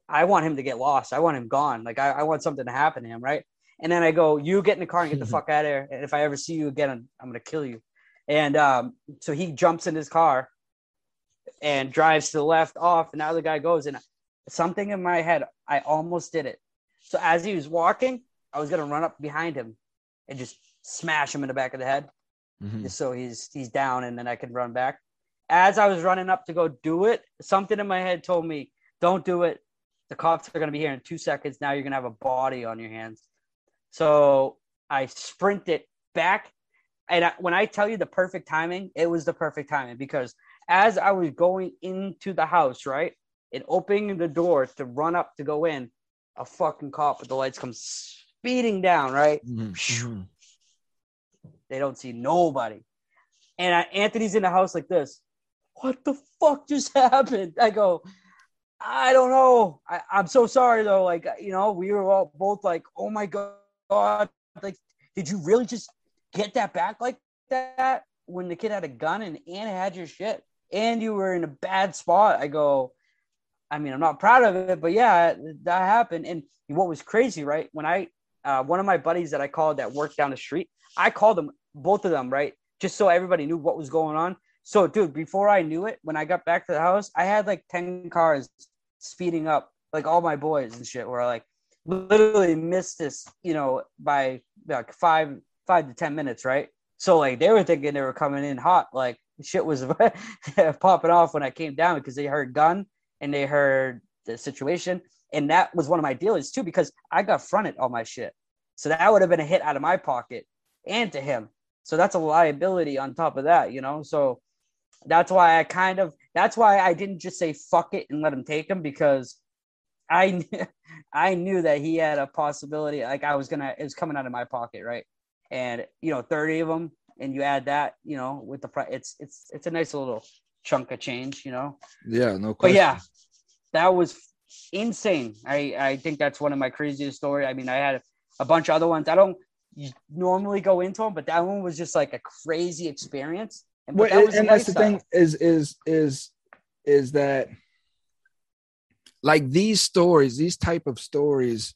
I want him to get lost. I want him gone. Like I, I want something to happen to him, right? And then I go, you get in the car and get the fuck out of here. And if I ever see you again, I'm, I'm gonna kill you. And um, so he jumps in his car and drives to the left off. And now the guy goes, and something in my head, I almost did it. So as he was walking, I was gonna run up behind him and just smash him in the back of the head Mhm. just so he's he's down and then I can run back. As I was running up to go do it, something in my head told me, "Don't do it. The cops are going to be here in two seconds. Now you're going to have a body on your hands." So I sprinted back, and I, when I tell you the perfect timing, it was the perfect timing because as I was going into the house, right, and opening the door to run up to go in, a fucking cop with the lights comes speeding down, right? Mhm, mhm. They don't see nobody. And I, Anthony's in the house like this. What the fuck just happened? I go, I don't know. I, I'm so sorry though. Like, you know, we were all both like, oh my God. Like, did you really just get that back like that when the kid had a gun and Anna had your shit and you were in a bad spot? I go, I mean, I'm not proud of it, but yeah, that happened. And what was crazy, right? When I, uh, one of my buddies that I called that worked down the street, I called them, both of them, right? Just so everybody knew what was going on. So, dude, before I knew it, when I got back to the house, I had like 10 cars speeding up, like all my boys and shit were like literally missed this, you know, by like five, five to 10 minutes, right? So, like, they were thinking they were coming in hot. Like, shit was popping off when I came down because they heard gun and they heard the situation. And that was one of my dealers too, because I got fronted all my shit. So that would have been a hit out of my pocket and to him. So that's a liability on top of that, you know? So that's why I kind of, that's why I didn't just say fuck it and let him take him because I, I knew that he had a possibility. Like I was to, it was coming out of my pocket. Right. And, you know, 30 of them and you add that, you know, with the price, it's, it's, it's a nice little chunk of change, you know? Yeah, no But question. yeah, that was insane. I I think that's one of my craziest story. I mean, I had a bunch of other ones. I don't normally go into them, but that one was just like a crazy experience. And, but Well, that was and a that's the thing is is is is that like these stories, these type of stories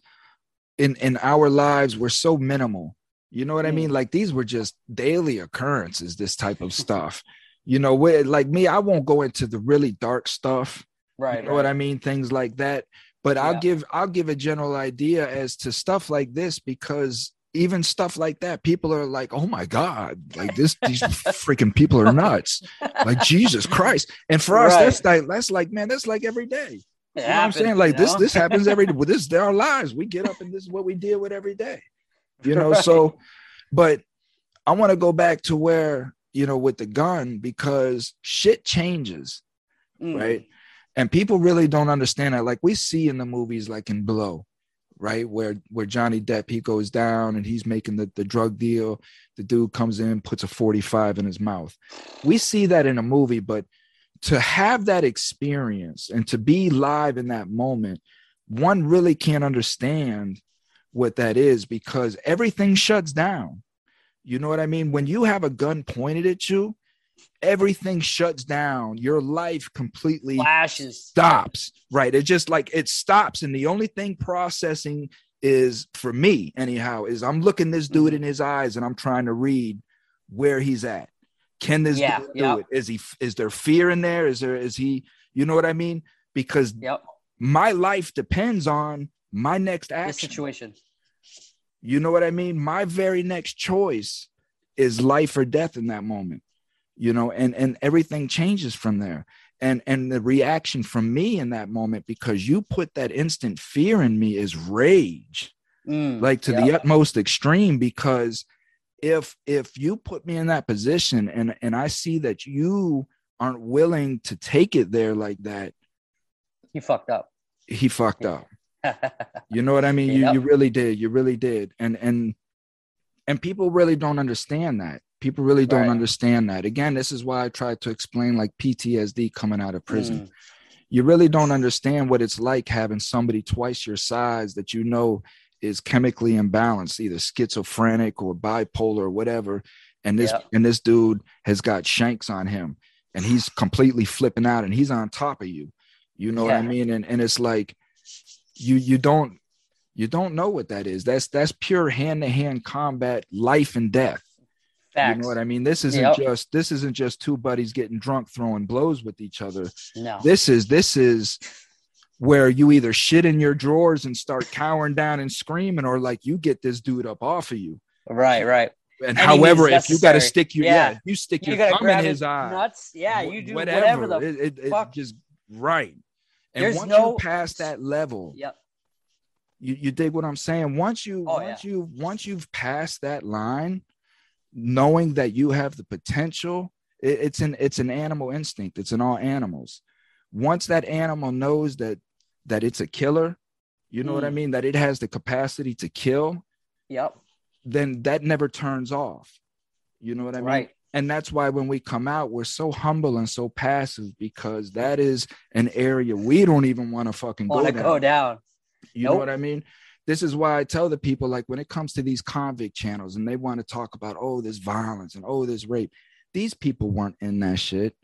in in our lives were so minimal. You know what I Mm. mean? Like these were just daily occurrences. This type of stuff. You know, where like me, I won't go into the really dark stuff. Right. you know what I mean? Things like that. But I'll give I'll give a general idea as to stuff like this because even stuff like that, people are like, "Oh my god, like this, these freaking people are nuts!" Like Jesus Christ. And for us, Right. that's like that's like man, that's like every day. You know what I'm saying? Like you this, know? this happens every this is our lives. We get up and this is what we deal with every day. You know, Right. so but I want to go back to where, you know, with the gun, because shit changes, Mm. right? And people really don't understand that. Like we see in the movies like in Blow, right? Where where Johnny Depp he goes down and he's making the, the drug deal. The dude comes in, puts a 45 in his mouth. We see that in a movie, but to have that experience and to be live in that moment, one really can't understand what that is because everything shuts down. You know what I mean? When you have a gun pointed at you, everything shuts down. Your life completely flashes. stops, right? It just like it stops. And the only thing processing is for me, anyhow, is I'm looking this dude mm-hmm. in his eyes and I'm trying to read where he's at. Can this Yeah, do it? Is he is there fear in there? Is there is he, you know what I mean? Because Yep. my life depends on my next This action. situation. You know what I mean? My very next choice is life or death in that moment. You know, and and everything changes from there. And and the reaction from me in that moment because you put that instant fear in me is rage. Mm, Like to the utmost extreme because if if you put me in that position and and I see that you aren't willing to take it there like that, he fucked up. he fucked up. You know what I mean? You Yep. you really did. You really did. And and and people really don't understand that. People really don't Right. understand that. Again, this is why I tried to explain like PTSD coming out of prison. Mm, You really don't understand what it's like having somebody twice your size that you know is chemically imbalanced, either schizophrenic or bipolar or whatever. And this Yep. and this dude has got shanks on him and he's completely flipping out and he's on top of you. You know what I mean? And and it's like you you don't you don't know what that is. That's that's pure hand-to-hand combat, life and death. Facts. You know what I mean? This isn't Yep. just this isn't just two buddies getting drunk throwing blows with each other. No. This is this is where you either shit in your drawers and start cowering down and screaming, or like you get this dude up off of you. Right, right. And Any however, if you got to stick your Yeah. yeah, you stick You your thumb in his eye, nuts. Yeah, you do whatever, the it, it, it fuck. just right. And There's once no- you pass that level, Yep. you, you dig what I'm saying. Once you Oh, once you once you've passed that line, knowing that you have the potential, it, it's an it's an animal instinct. It's in all animals. Once that animal knows that that it's a killer, you know what I Mm. mean, that it has the capacity to kill, Yep. then that never turns off. You know what I mean? Right. And that's why when we come out, we're so humble and so passive because that is an area we don't even want to fucking go down. go down? You know what I mean? This is why I tell the people like when it comes to these convict channels and they want to talk about oh this violence and oh this rape, these people weren't in that shit.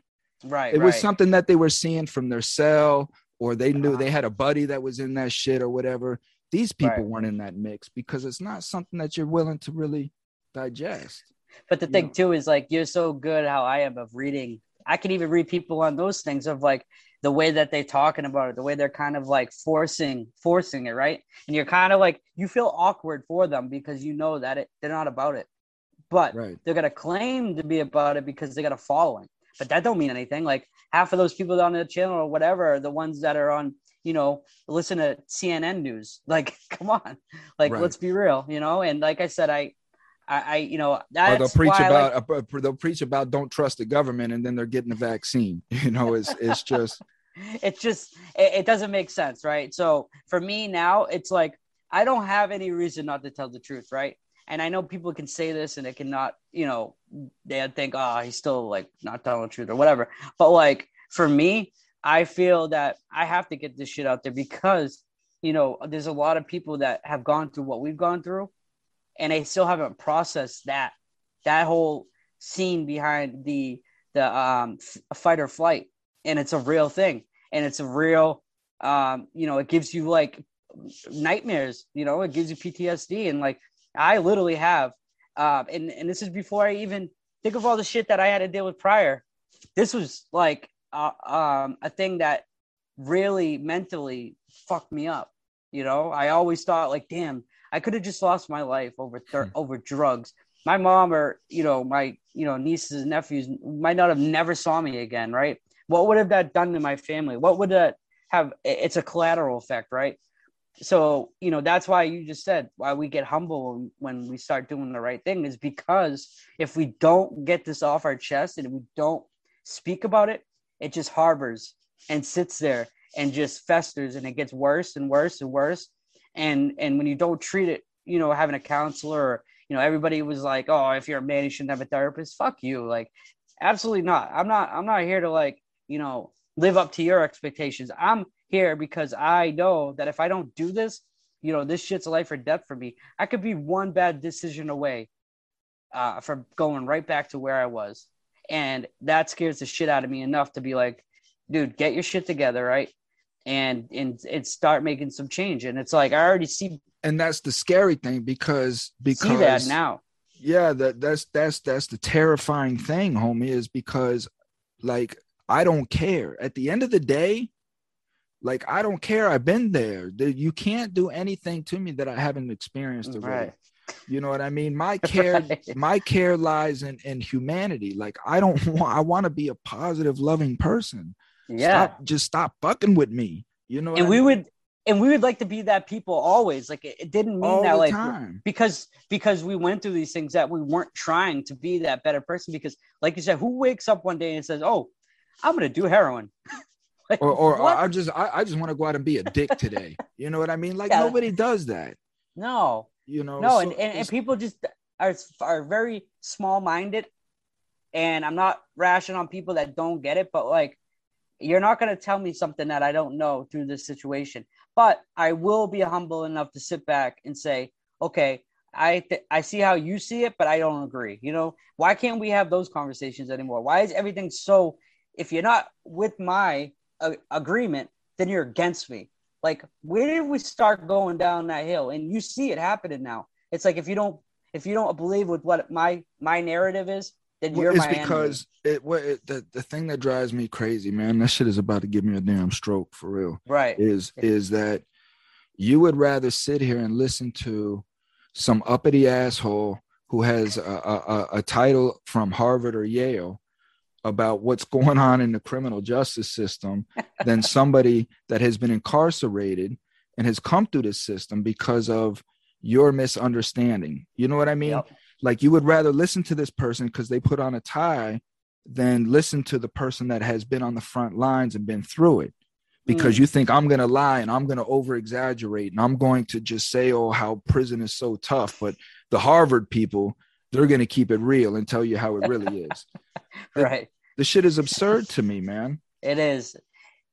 Right. It was something that they were seeing from their cell or they knew they had a buddy that was in that shit or whatever. These people Right. weren't in that mix because it's not something that you're willing to really digest. But the thing know. too is like you're so good how I am of reading. I can even read people on those things of like the way that they're talking about it, the way they're kind of like forcing forcing it, right? And you're kind of like you feel awkward for them because you know that it they're not about it. But Right. they're gonna claim to be about it because they got a following. But that don't mean anything. Like half of those people on the channel or whatever are the ones that are on, you know, listen to CNN news. Like, come on. Like, Right. let's be real, you know? And like I said, I I, I you know, or that's they'll preach why I like- about uh, they'll preach about don't trust the government and then they're getting the vaccine. You know, it's it's just it's just it, it doesn't make sense right so for me now it's like i don't have any reason not to tell the truth right and i know people can say this and it cannot you know they'd think oh he's still like not telling the truth or whatever. But like for me i feel that i have to get this shit out there because you know there's a lot of people that have gone through what we've gone through and they still haven't processed that that whole scene behind the the um fight or flight. And it's a real thing. And it's a real um you know it gives you like nightmares you know it gives you ptsd and like i literally have um and and this is before i even think of all the shit that i had to deal with prior this was like uh, um a thing that really mentally fucked me up you know i always thought like damn I could have just lost my life over thir- Hmm. over drugs. My mom or you know my you know nieces and nephews might not have never saw me again, right? What would have that done to my family? What would that have? It's a collateral effect, right? So you know that's why you just said why we get humble when we start doing the right thing is because if we don't get this off our chest and we don't speak about it, it just harbors and sits there and just festers and it gets worse and worse and worse. And and when you don't treat it you know having a counselor or you know everybody was like oh if you're a man you shouldn't have a therapist. Fuck you. Like absolutely not. I'm not i'm not here to like you know live up to your expectations. I'm here because i know that if i don't do this you know this shit's a life or death for me. I could be one bad decision away uh, from going right back to where i was. And that scares the shit out of me enough to be like dude get your shit together right? And and and start making some change. And it's like i already see and that's the scary thing because because see that now. Yeah that that's that's that's the terrifying thing homie is because like i don't care. At the end of the day like i don't care. I've been there. You can't do anything to me that i haven't experienced already. Right. You know what i mean? My care Right. my care lies in in humanity. Like i don't want i want to be a positive loving person. Yeah. Stop, just stop fucking with me. You know what and I we mean? would and we would like to be that people always. Like it, it didn't mean all that like time. because because we went through these things that we weren't trying to be that better person because like you said who wakes up one day and says oh i'm gonna do heroin like, or or, or what? i just i, I just want to go out and be a dick today. You know what i mean? Like Yeah. nobody does that. No. You know no so and, and, and people just are, are very small minded and i'm not rashing on people that don't get it but like you're not going to tell me something that i don't know through this situation. But i will be humble enough to sit back and say okay i th- i see how you see it but i don't agree. You know why can't we have those conversations anymore? Why is everything so if you're not with my uh, agreement then you're against me. Like where did we start going down that hill? And you see it happening now. It's like if you don't if you don't believe with what my my narrative is then you're it's my enemy. because it, what it the, the thing that drives me crazy man that shit is about to give me a damn stroke for real right. is is that you would rather sit here and listen to some uppity asshole who has a, a, a- a title from Harvard or Yale about what's going on in the criminal justice system than somebody that has been incarcerated and has come through the system because of your misunderstanding. You know what I mean? Yep. Like you would rather listen to this person because they put on a tie than listen to the person that has been on the front lines and been through it because Mm. you think I'm going to lie and I'm going to over exaggerate and I'm going to just say, oh, how prison is so tough. But the Harvard people, they're going to keep it real and tell you how it really is. the- right The shit is absurd to me, man. It is.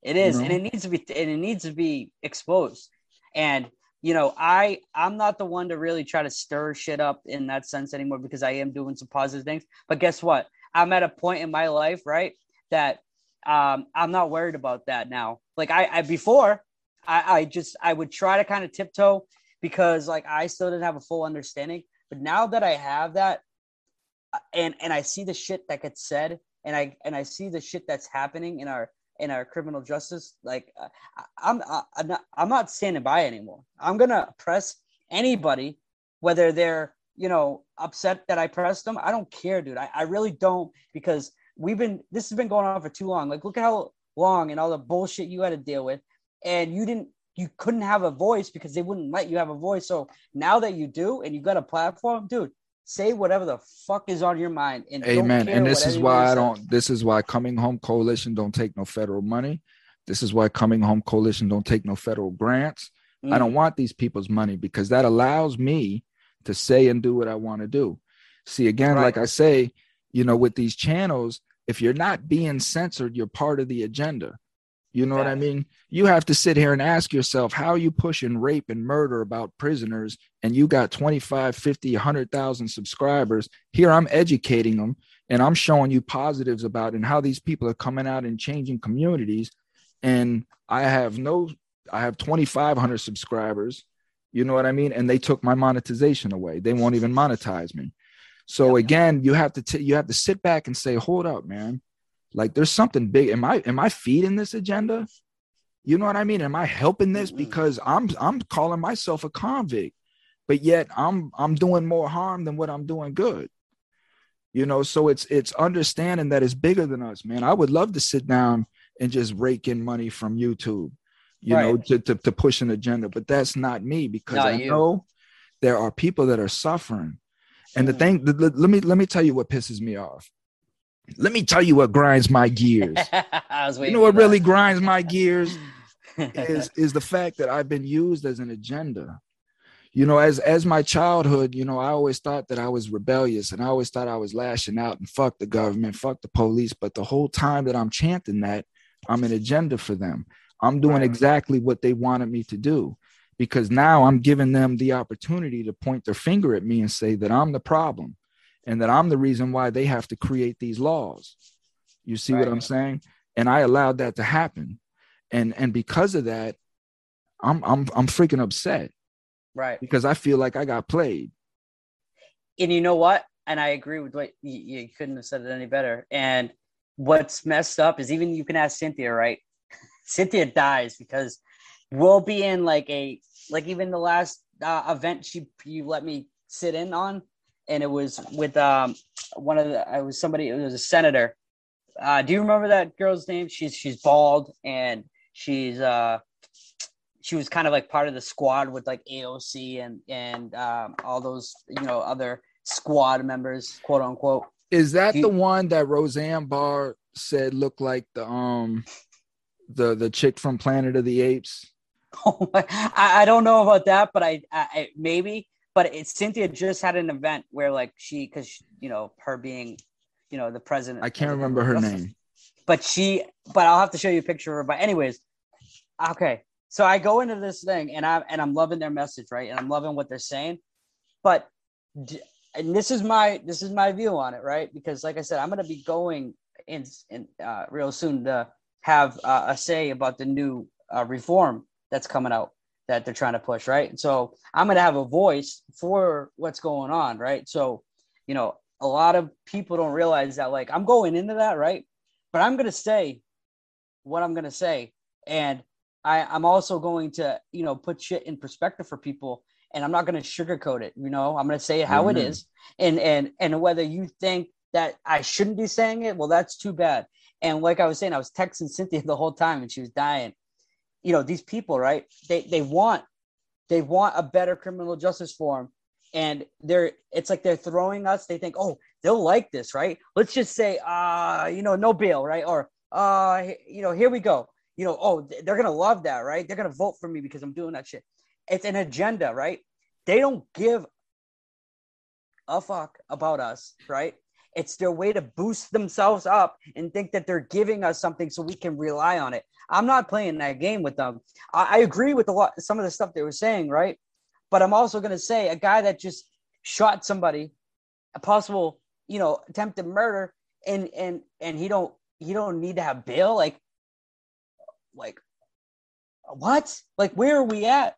It is, You and it needs to be and it needs to be exposed. And you know, I I'm not the one to really try to stir shit up in that sense anymore because I am doing some positive things. But guess what? I'm at a point in my life, right, that um I'm not worried about that now. Like I, I before I, I just I would try to kind of tiptoe because like I still didn't have a full understanding. But now that I have that uh, and and I see the shit that gets said and I and I see the shit that's happening in our in our criminal justice like uh, I'm I'm not I'm not standing by anymore. I'm gonna press anybody, whether they're you know upset that I pressed them. I don't care, dude. I, I really don't because we've been this has been going on for too long. Like look at how long and all the bullshit you had to deal with, and you didn't you couldn't have a voice because they wouldn't let you have a voice. So now that you do and you got a platform, dude, say whatever the fuck is on your mind. And Amen. And this is why I don't, this is why Coming Home Coalition don't take no federal money. This is why Coming Home Coalition don't take no federal grants. says. I don't mm. want these people's money because that allows me to say and do what I want to do. See, again, Right. like I say, you know, with these channels, if you're not being censored, you're part of the agenda. You know what I mean? You have to sit here and ask yourself, how you pushing rape and murder about prisoners and you got 25, 50, 100,000 subscribers? Here I'm educating them and I'm showing you positives about and how these people are coming out and changing communities. And I have no, I have 2,500 subscribers. You know what I mean? And they took my monetization away. They won't even monetize me. So Yep. again, you have to t- you have to sit back and say, hold up, man. Like there's something big. Am I am I feeding this agenda? You know what I mean? Am I helping this? Because I'm I'm calling myself a convict. but yet I'm I'm doing more harm than what I'm doing good. You know, so it's it's understanding that it's bigger than us, man. I would love to sit down and just rake in money from YouTube, you right. know, to, to, to push an agenda, but that's not me because not I you. know there are people that are suffering. And the thing, let me let me tell you what pisses me off. Let me tell you what grinds my gears. you know what really grinds my gears is is the fact that I've been used as an agenda. You know, as as my childhood, you know, I always thought that I was rebellious and I always thought I was lashing out and fuck the government, fuck the police. But the whole time that I'm chanting that, I'm an agenda for them. I'm doing right. exactly what they wanted me to do because now I'm giving them the opportunity to point their finger at me and say that I'm the problem and that I'm the reason why they have to create these laws. You see right. what I'm saying? And I allowed that to happen. And and because of that, I'm I'm I'm freaking upset. Right. Because I feel like I got played. And you know what? And I agree with what you, you couldn't have said it any better. And what's messed up is even you can ask Cynthia, right? Cynthia dies because we'll be in like a like even the last uh, event she you let me sit in on, and it was with um one of the I was somebody it was a senator. Uh, do you remember that girl's name? She's she's bald and she's uh she was kind of like part of the squad with like AOC and and um, all those you know other squad members, quote unquote. Is that you, the one that Roseanne Barr said looked like the um the the chick from Planet of the Apes? Oh, I, I don't know about that, but I, I maybe. But it, Cynthia just had an event where like she, because you know her being, you know, the president. I can't remember her name. But she, but I'll have to show you a picture of her. But anyways, okay. So I go into this thing and I and I'm loving their message, right? And I'm loving what they're saying. But and this is my this is my view on it, right? Because like I said, I'm going to be going in in uh, real soon to have uh, a say about the new uh, reform that's coming out that they're trying to push, right? So I'm going to have a voice for what's going on, right? So, you know, a lot of people don't realize that, like, I'm going into that, right? But I'm going to say what I'm going to say. And I, I'm also going to, you know, put shit in perspective for people and I'm not going to sugarcoat it. You know, I'm going to say it how mm-hmm. it is. And, and, and whether you think that I shouldn't be saying it, well, that's too bad. And like I was saying, I was texting Cynthia the whole time and she was dying you know these people right? They they want they want a better criminal justice form. And they're it's like they're throwing us they think oh they'll like this right? Let's just say uh you know no bail right? Or uh you know here we go. You know oh they're gonna love that right? They're gonna vote for me because i'm doing that shit. It's an agenda right? They don't give a fuck about us right it's their way to boost themselves up and think that they're giving us something so we can rely on it. I'm not playing that game with them. I, I agree with a lot some of the stuff they were saying, right? But I'm also gonna say a guy that just shot somebody, a possible, you know, attempted murder, and and and he don't he don't need to have bail. Like, like what? Like where are we at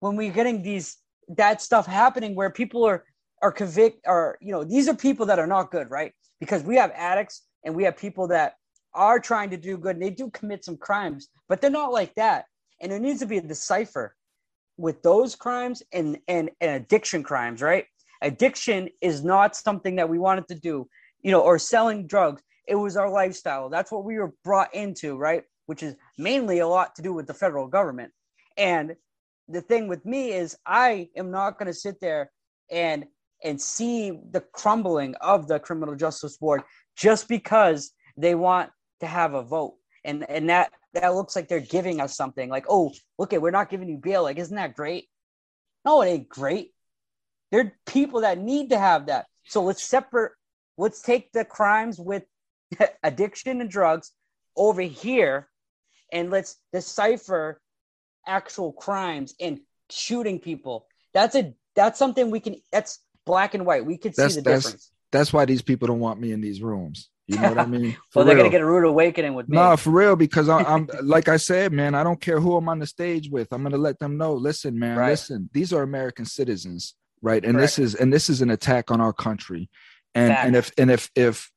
when we're getting these that stuff happening where people are are convict or you know these are people that are not good right? Because we have addicts and we have people that are trying to do good and they do commit some crimes but they're not like that. And there needs to be a decipher with those crimes and and, and addiction crimes right? Addiction is not something that we wanted to do you know or selling drugs. It was our lifestyle. That's what we were brought into right? Which is mainly a lot to do with the federal government. And the thing with me is i am not going to sit there and and see the crumbling of the criminal justice board just because they want to have a vote. And and that that looks like they're giving us something like oh look at we're not giving you bail. Like isn't that great? No it ain't great. There are people that need to have that. So let's separate let's take the crimes with addiction and drugs over here and let's decipher actual crimes and shooting people. That's a that's something we can that's black and white. We could see the that's, difference. That's why these people don't want me in these rooms. You know what I mean? well, they're gonna get a rude awakening with me. No, for real, because I, am like I said, man. I don't care who I'm on the stage with. I'm gonna let them know. Listen, man. Right. Listen, these are American citizens, right? And Correct. this is and this is an attack on our country. And Fact. and if and if if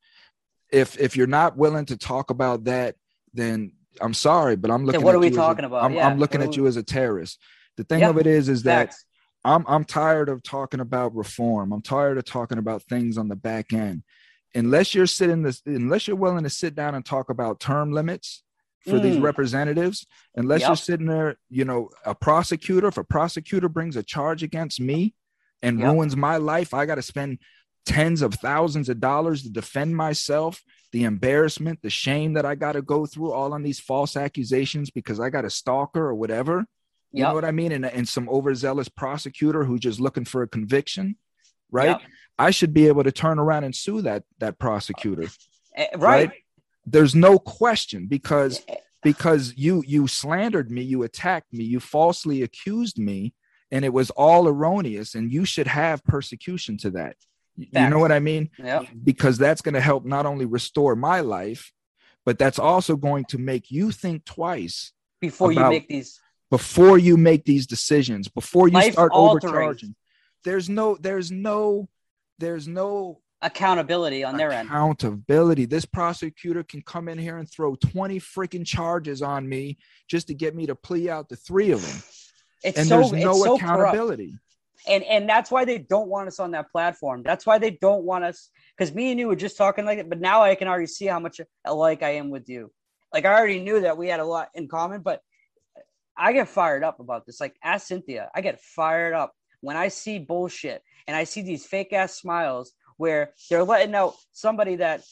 if if you're not willing to talk about that, then I'm sorry, but I'm looking. Then what are we talking a, about? I'm, yeah. I'm looking at you as a terrorist. The thing yep. of it is, is that Facts. I'm I'm tired of talking about reform. I'm tired of talking about things on the back end. Unless you're sitting this, unless you're willing to sit down and talk about term limits for mm. these representatives, unless yep. you're sitting there, you know, a prosecutor, if a prosecutor brings a charge against me and yep. ruins my life, I got to spend tens of thousands of dollars to defend myself, the embarrassment, the shame that I got to go through all on these false accusations because I got a stalker or whatever. You yep. know what I mean? And, and some overzealous prosecutor who's just looking for a conviction, right? Yep. I should be able to turn around and sue that that prosecutor. Eh, right. right? There's no question because eh, eh. because you you slandered me, you attacked me, you falsely accused me, and it was all erroneous, and you should have persecution to that. You know what I mean? Yeah. Because that's going to help not only restore my life, but that's also going to make you think twice before you make these before you make these decisions, before you Life start altering. overcharging. There's no, there's no, there's no accountability on their end. Accountability. This prosecutor can come in here and throw 20 freaking charges on me just to get me to plea out the three of them. It's and so, there's no so accountability. Corrupt. And and that's why they don't want us on that platform. That's why they don't want us because me and you were just talking like it, but now I can already see how much alike I am with you. Like I already knew that we had a lot in common, but I get fired up about this. Like, ask Cynthia. I get fired up when I see bullshit and I see these fake ass smiles where they're letting out somebody that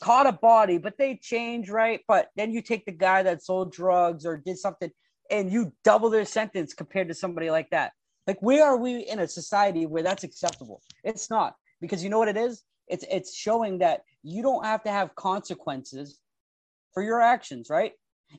caught a body, but they change, right? But then you take the guy that sold drugs or did something and you double their sentence compared to somebody like that. Like, where are we in a society where that's acceptable? It's not because you know what it is? It's it's showing that you don't have to have consequences for your actions, right?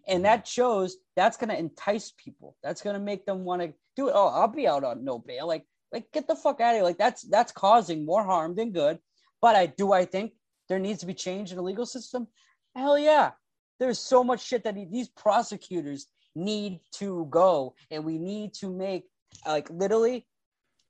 And that shows that's going to entice people. That's going to make them want to do it. Oh, I'll be out on no bail. Like, like get the fuck out of here. Like that's that's causing more harm than good. But I do I think there needs to be change in the legal system. Hell yeah. There's so much shit that these prosecutors need to go, and we need to make like literally.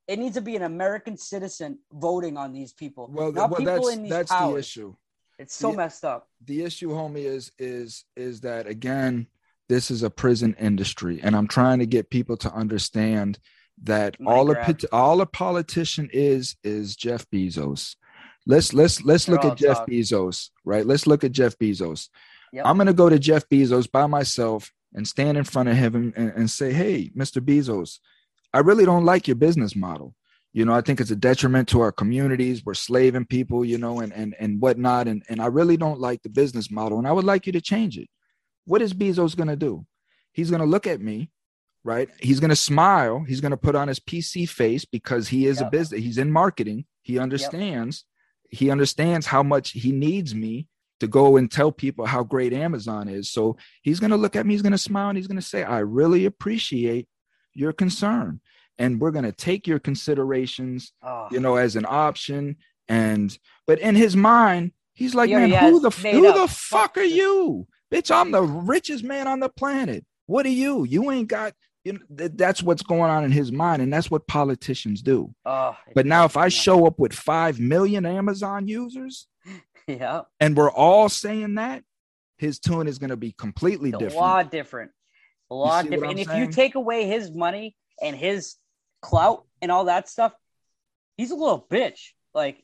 It needs to be an American citizen voting on these people. Well, not well, people in these that's powers. the issue. It's so the, messed up. The issue, homie, is is is that again, this is a prison industry, and I'm trying to get people to understand that all a all a politician is is Jeff Bezos. Let's let's let's They're look at Jeff Bezos, right? Let's look at Jeff Bezos. Yep. I'm gonna go to Jeff Bezos by myself and stand in front of him and, and say, "Hey, Mr. Bezos, I really don't like your business model you know i think it's a detriment to our communities. We're slaving people you know and and and whatnot. And and i really don't like the business model and i would like you to change it. What is bezos going to do? He's going to look at me right? He's going to smile. He's going to put on his pc face because he is yep. a business he's in marketing. He understands yep. he understands how much he needs me to go and tell people how great amazon is. So he's going to look at me he's going to smile and he's going to say i really appreciate your concern and we're going to take your considerations oh. you know as an option. And but in his mind he's like man who the who up. the fuck are you. bitch i'm the richest man on the planet. What are you? You ain't got you know, that's what's going on in his mind and that's what politicians do. Oh, but now if i show up with 5 million amazon users yeah and we're all saying that his tune is going to be completely different a lot different. A lot different. and if you take away his money and his clout and all that stuff, he's a little bitch. Like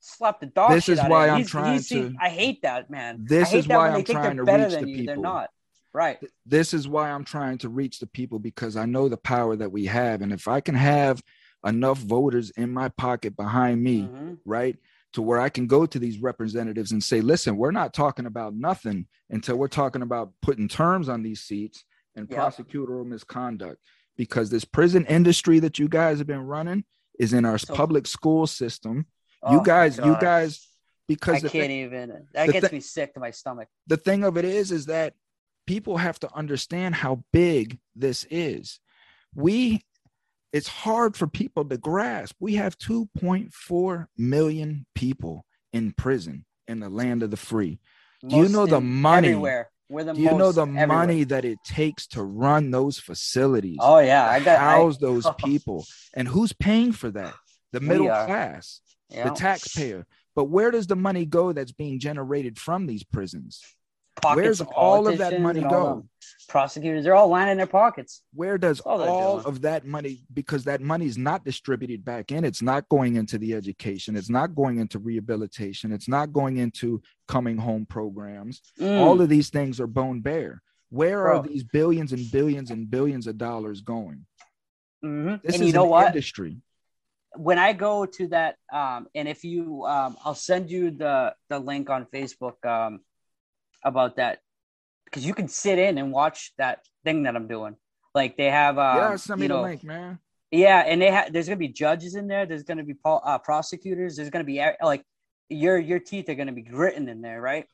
slap the dog. This is why I'm he's, trying he's, to. I hate that man. This is why I'm trying to reach the you. people. They're not. Right. This is why I'm trying to reach the people because I know the power that we have, and if I can have enough voters in my pocket behind me, mm-hmm. right, to where I can go to these representatives and say, "Listen, we're not talking about nothing until we're talking about putting terms on these seats and yep. prosecutorial misconduct." Because this prison industry that you guys have been running is in our so, public school system. Oh you guys, you guys, because I can't thing, even. That gets th- me sick to my stomach. The thing of it is, is that people have to understand how big this is. We, it's hard for people to grasp. We have 2.4 million people in prison in the land of the free. Most Do you know the money? Everywhere. We're the Do you know the everywhere. money that it takes to run those facilities? Oh yeah, I got house I, those oh. people, and who's paying for that? The middle class, yeah. the taxpayer. But where does the money go that's being generated from these prisons? Pockets Where's of all of that money go? prosecutors, they're all lining their pockets. where does all all of that money because that money is not distributed back in it's not going into the education it's not going into rehabilitation it's not going into coming home programs Mm. all of these things are bone bare where are these billions and billions and billions of dollars going Mhm. this and is you know an what? industry when I go to that, um, and if you, um, I'll send you the the link on Facebook um, about that because you can sit in and watch that thing that I'm doing. Like they have, um, yeah send me you the link man yeah, and they have. There's gonna be judges in there. There's gonna be pol- uh, prosecutors. There's gonna be uh, like your your teeth are gonna be gritting in there, right?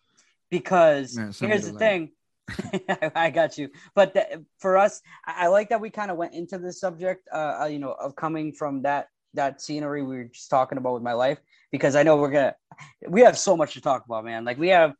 Because Man, here's the the thing. I got you. But the, for us, I, I like that we kind of went into this subject, uh, uh, you know, of coming from that that scenery we were just talking about with my life, because I know we're gonna we have so much to talk about, man. Like we have,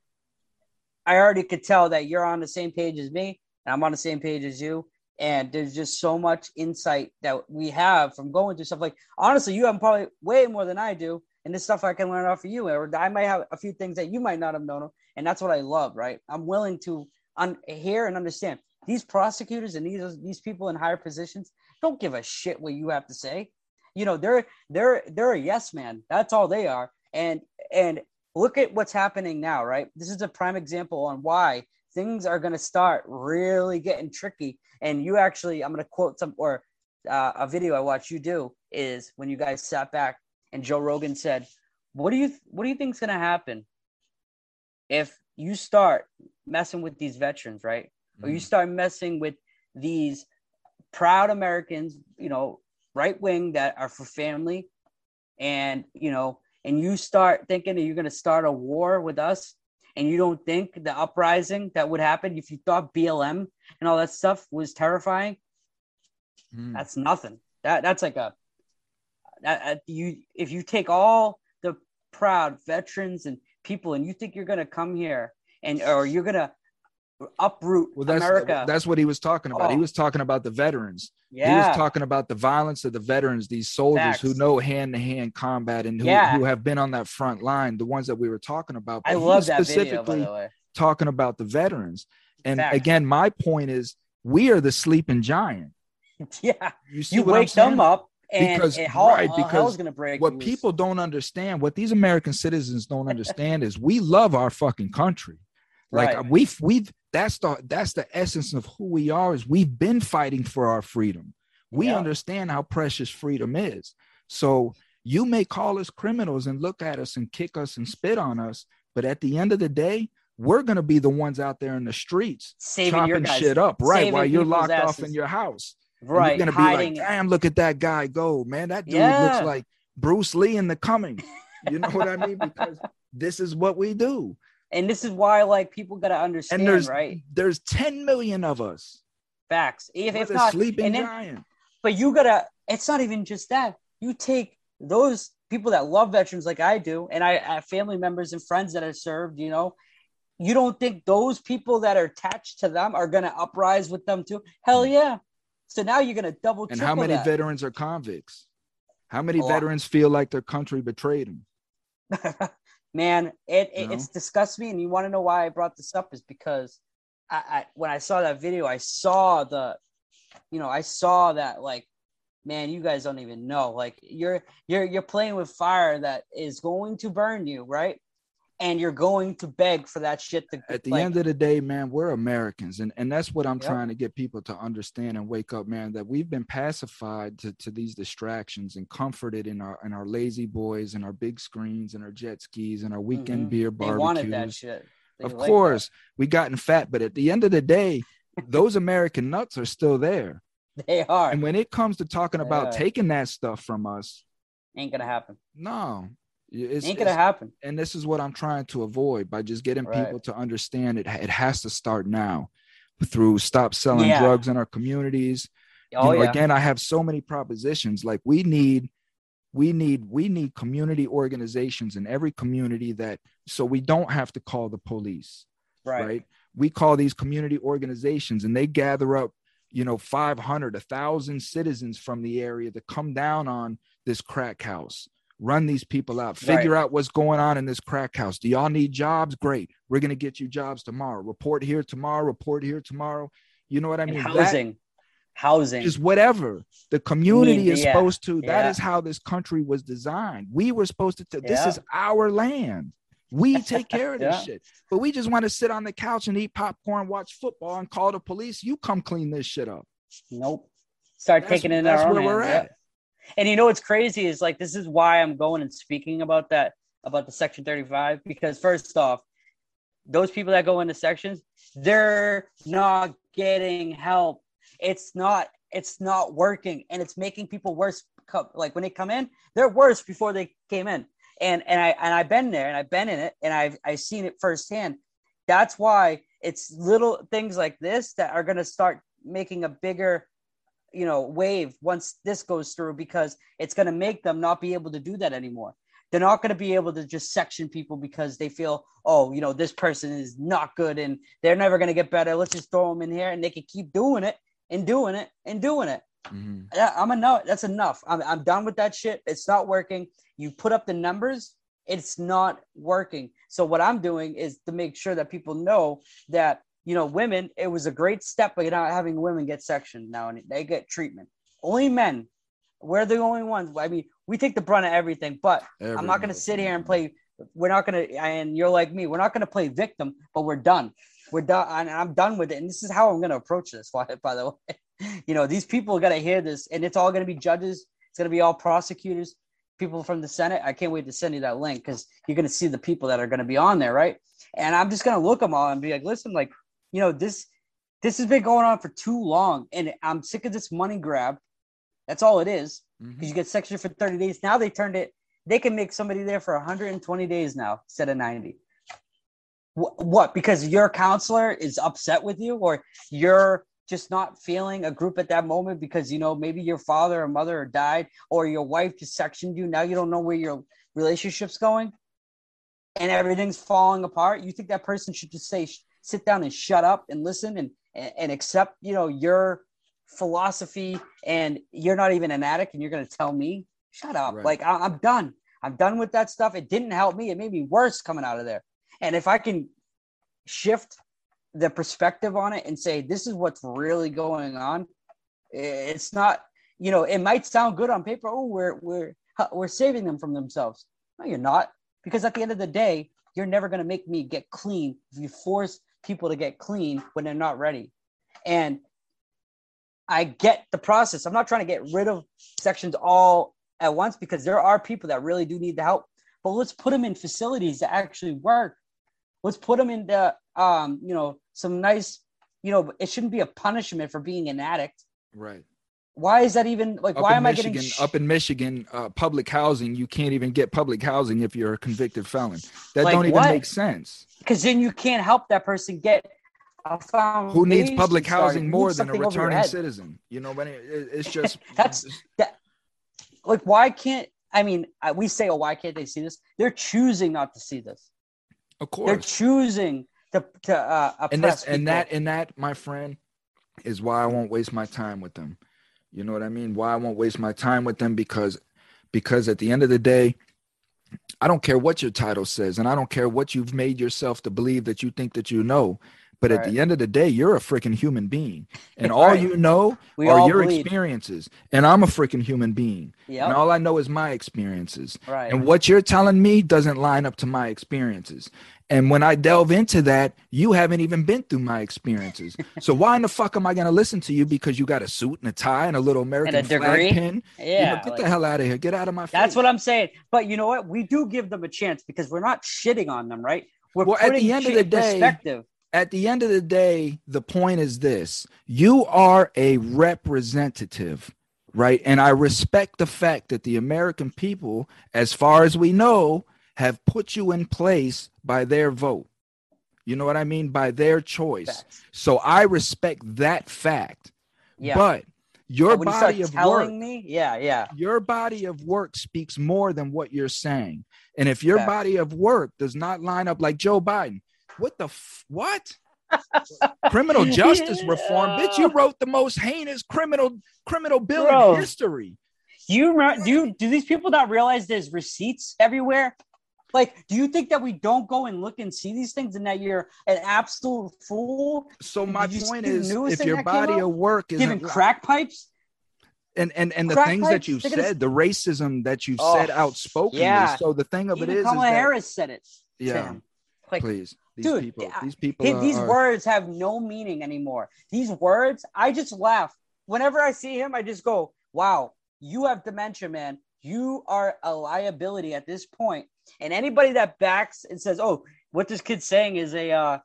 I already could tell that you're on the same page as me, and I'm on the same page as you. And there's just so much insight that we have from going through stuff. Like honestly, you have probably way more than I do, and this stuff I can learn off of you, or I might have a few things that you might not have known, and that's what I love. Right? I'm willing to un- hear and understand. These prosecutors and these these people in higher positions don't give a shit what you have to say. You know, they're they're they're a yes man. That's all they are. And and look at what's happening now, right? This is a prime example on why things are going to start really getting tricky. And you actually, I'm going to quote some or uh, a video I watched you do is when you guys sat back and Joe Rogan said, "What do you what do you think's going to happen if you start messing with these veterans, right? Or you Mhm. start messing with these proud Americans, you know, right wing that are for family, and you know, and you start thinking that you're going to start a war with us, and you don't think the uprising that would happen if you thought BLM and all that stuff was terrifying, Mm. that's nothing. That that's like a that, that you if you take all the proud veterans and people and you think you're going to come here and or you're going to uproot well that's America. that's what he was talking about he Oh. was talking about the veterans yeah. He was talking about the violence of the veterans, these soldiers who know hand to hand combat and who, Yeah. who have been on that front line, the ones that we were talking about. I But he love that video, specifically way. talking about the veterans. And Facts. again, my point is we are the sleeping giant. Yeah, You see you wake them up, and Because- hell, right, because. What loose. people don't understand, what these American citizens don't understand is we love our fucking country. Like Right. we've we've that's the that's the essence of who we are is we've been fighting for our freedom. We Yeah. understand how precious freedom is. So you may call us criminals and look at us and kick us and spit on us, but at the end of the day, we're gonna be the ones out there in the streets saving your chopping shit up, right? saving While you're locked off in your house. And right? You're gonna hiding. be like, damn, look at that guy go, man. That dude Yeah. looks like Bruce Lee in the coming. You know what I mean? Because this is what we do. And this is why, like, people gotta understand, And there's right? there's 10 million of us. Facts. If if not, sleeping then, giant. but you gotta. It's not even just that. You take those people that love veterans like I do, and I, I have family members and friends that have served. You know, you don't think those people that are attached to them are gonna uprise with them too? Hell mm. yeah! So now you're gonna double. And how many that. veterans are convicts? How many veterans feel like their country betrayed them? man it, it know? it's disgusts me and you want to know why i brought this up is because I, I when i saw that video i saw the you know i saw that like man you guys don't even know like you're you're you're playing with fire that is going to burn you right and you're going to beg for that shit to At the like, end of the day, man, we're Americans. And, and that's what I'm Yep. trying to get people to understand and wake up, man, that we've been pacified to, to these distractions and comforted in our in our lazy boys and our big screens and our jet skis and our weekend Mhm. beer they barbecues. wanted that shit They of like that. course, we gotten fat, but at the end of the day, those American nuts are still there. they are And when it comes to talking about Yeah. taking that stuff from us, ain't gonna happen no, it's, ain't gonna it's- happen and this is what I'm trying to avoid by just getting Right. people to understand it. It has to start now through stop selling Yeah. drugs in our communities. oh you know, yeah again, I have so many propositions. Like we need, we need, we need community organizations in every community that so we don't have to call the police right, right. We call these community organizations and they gather up, you know, 500, a thousand citizens from the area to come down on this crack house run these people out, figure right. out what's going on in this crack house. Do y'all need jobs? Great. We're going to get you jobs tomorrow. Report here tomorrow, report here tomorrow. You know what I mean? And housing. That, housing is whatever the community is yeah. supposed to yeah. that is how this country was designed we were supposed to t- yeah. this is our land we take care of this shit but we just want to sit on the couch and eat popcorn watch football and call the police you come clean this shit up nope start that's, taking it in our own where we're at and you know what's crazy is like this is why I'm going and speaking about that about the section 35 because first off, those people that go into sections, they're not getting help. It's not it's not working and it's making people worse like when they come in, they're worse before they came in. And and I and I've been there and I've been in it and I've I've seen it firsthand. That's why it's little things like this that are going to start making a bigger you know wave once this goes through because it's going to make them not be able to do that anymore. They're not going to be able to just section people because they feel oh you know this person is not good and they're never going to get better. Let's just throw them in here and they can keep doing it and doing it and doing it. Mm-hmm. i'm enough that's enough. I'm, I'm done with that shit. It's not working. You put up the numbers it's not working. So what i'm doing is to make sure that people know that you know, women, it was a great step by not having women get sectioned now and they get treatment. Only men. We're the only ones. I mean, we take the brunt of everything, but Everyone I'm not going to sit here and play. We're not going to, and you're like me, we're not going to play victim, but we're done. We're done. And I'm done with it. And this is how I'm going to approach this, by the way. You know, these people got to hear this, and it's all going to be judges. It's going to be all prosecutors, people from the Senate. I can't wait to send you that link because you're going to see the people that are going to be on there, right? And I'm just going to look them all and be like, listen, like, you know, this this has been going on for too long, and I'm sick of this money grab. That's all it is. Because mm-hmm. you get sectioned for 30 days. Now they turned it. They can make somebody there for 120 days now instead of 90. What? Because your counselor is upset with you, or you're just not feeling a group at that moment because you know maybe your father or mother died, or your wife just sectioned you. Now you don't know where your relationship's going, and everything's falling apart. You think that person should just say, sit down and shut up and listen and and accept you know your philosophy and you're not even an addict and you're going to tell me? Shut up. Right. like I, i'm done. I'm done with that stuff. It didn't help me. It made me worse coming out of there. And if i can shift the perspective on it and say this is what's really going on it's not you know it might sound good on paper. Oh we're we're we're saving them from themselves. No you're not. Because at the end of the day you're never going to make me get clean if you force people to get clean when they're not ready. And I get the process. I'm not trying to get rid of sections all at once because there are people that really do need the help. But let's put them in facilities that actually work. Let's put them in the, um, you know, some nice, you know, it shouldn't be a punishment for being an addict. Right. Why is that even like? Up why am Michigan, I getting sh- up in Michigan? Uh, public housing, you can't even get public housing if you're a convicted felon. That like don't even what? make sense. Because then you can't help that person get a found Who needs public housing more than a returning citizen? You know, but it, it's just that's that. Like, why can't I mean? We say, oh, why can't they see this? They're choosing not to see this. Of course, they're choosing to to uh, and that's and that and that, my friend, is why I won't waste my time with them you know what I mean? Why I won't waste my time with them because because at the end of the day, I don't care what your title says, and I don't care what you've made yourself to believe that you think that you know. But right. at the end of the day, you're a freaking human being, and all right. you know we are your bleed. experiences. And I'm a freaking human being, yep. and all I know is my experiences. Right. And what you're telling me doesn't line up to my experiences. And when I delve into that, you haven't even been through my experiences. so why in the fuck am I going to listen to you because you got a suit and a tie and a little American and a flag pin? Yeah, you know, get like, the hell out of here. Get out of my face. That's what I'm saying. But you know what? We do give them a chance because we're not shitting on them, right? We're well, at the end of the day. At the end of the day, the point is this: you are a representative right? And I respect the fact that the American people, as far as we know, have put you in place by their vote. You know what I mean? By their choice. Facts. So I respect that fact. Yeah. But your but body you of work, me, yeah, yeah. Your body of work speaks more than what you're saying. And if your Facts. body of work does not line up like Joe Biden, what the f- what? criminal justice yeah. reform, bitch. You wrote the most heinous criminal criminal bill Bro. in history. You remember, do you do these people not realize there's receipts everywhere? Like, do you think that we don't go and look and see these things and that you're an absolute fool? So my point is, if your body of work is Giving crack pipes? and and and the crack things pipes, that you've they're gonna- said, the racism that you've Oh, said outspokenly. yeah. So the thing of Even it is, is that, Harris said it. yeah, Tim. Like, please, these dude, people, I- these people, Hey, are- these are- words have no meaning anymore. These words, I just laugh. Whenever I see him, I just go, wow, you have dementia, man. You are a liability at this point. And anybody that backs and says, oh, what this kid's saying is a uh,